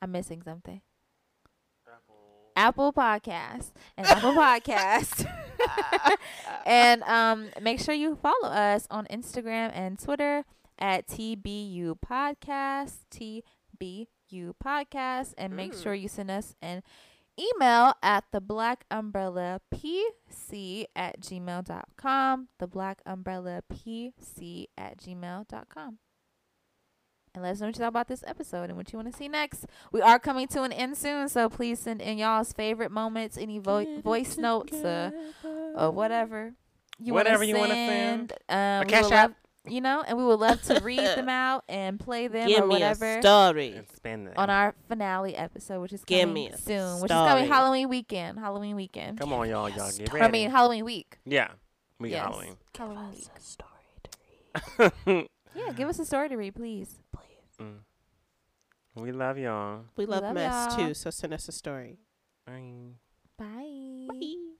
I'm missing something. Apple Podcast and Apple Podcast. and um, make sure you follow us on Instagram and Twitter at TBU Podcast, TBU Podcast, and make Mm. sure you send us an email at the Black Umbrella PC at gmail.com. The Black Umbrella PC at gmail.com. And let us know what you thought about this episode and what you want to see next. We are coming to an end soon, so please send in y'all's favorite moments, any vo- voice notes, uh, or whatever you Whatever wanna you wanna send. send. Um, A we Cash would App. you know, and we would love to read them out and play them Give or me whatever a story. And spend it. on our finale episode, which is Give coming me a soon, which is coming story. Halloween weekend. Halloween weekend. Come on, y'all, y'all get ready. I mean Halloween week. yeah, we Yes. got Halloween. Halloween week. story to read. Yeah, give us a story to read, please. Mm. We love y'all. We love, love mess y'all. too, so send us a story. Bye. Bye. Bye.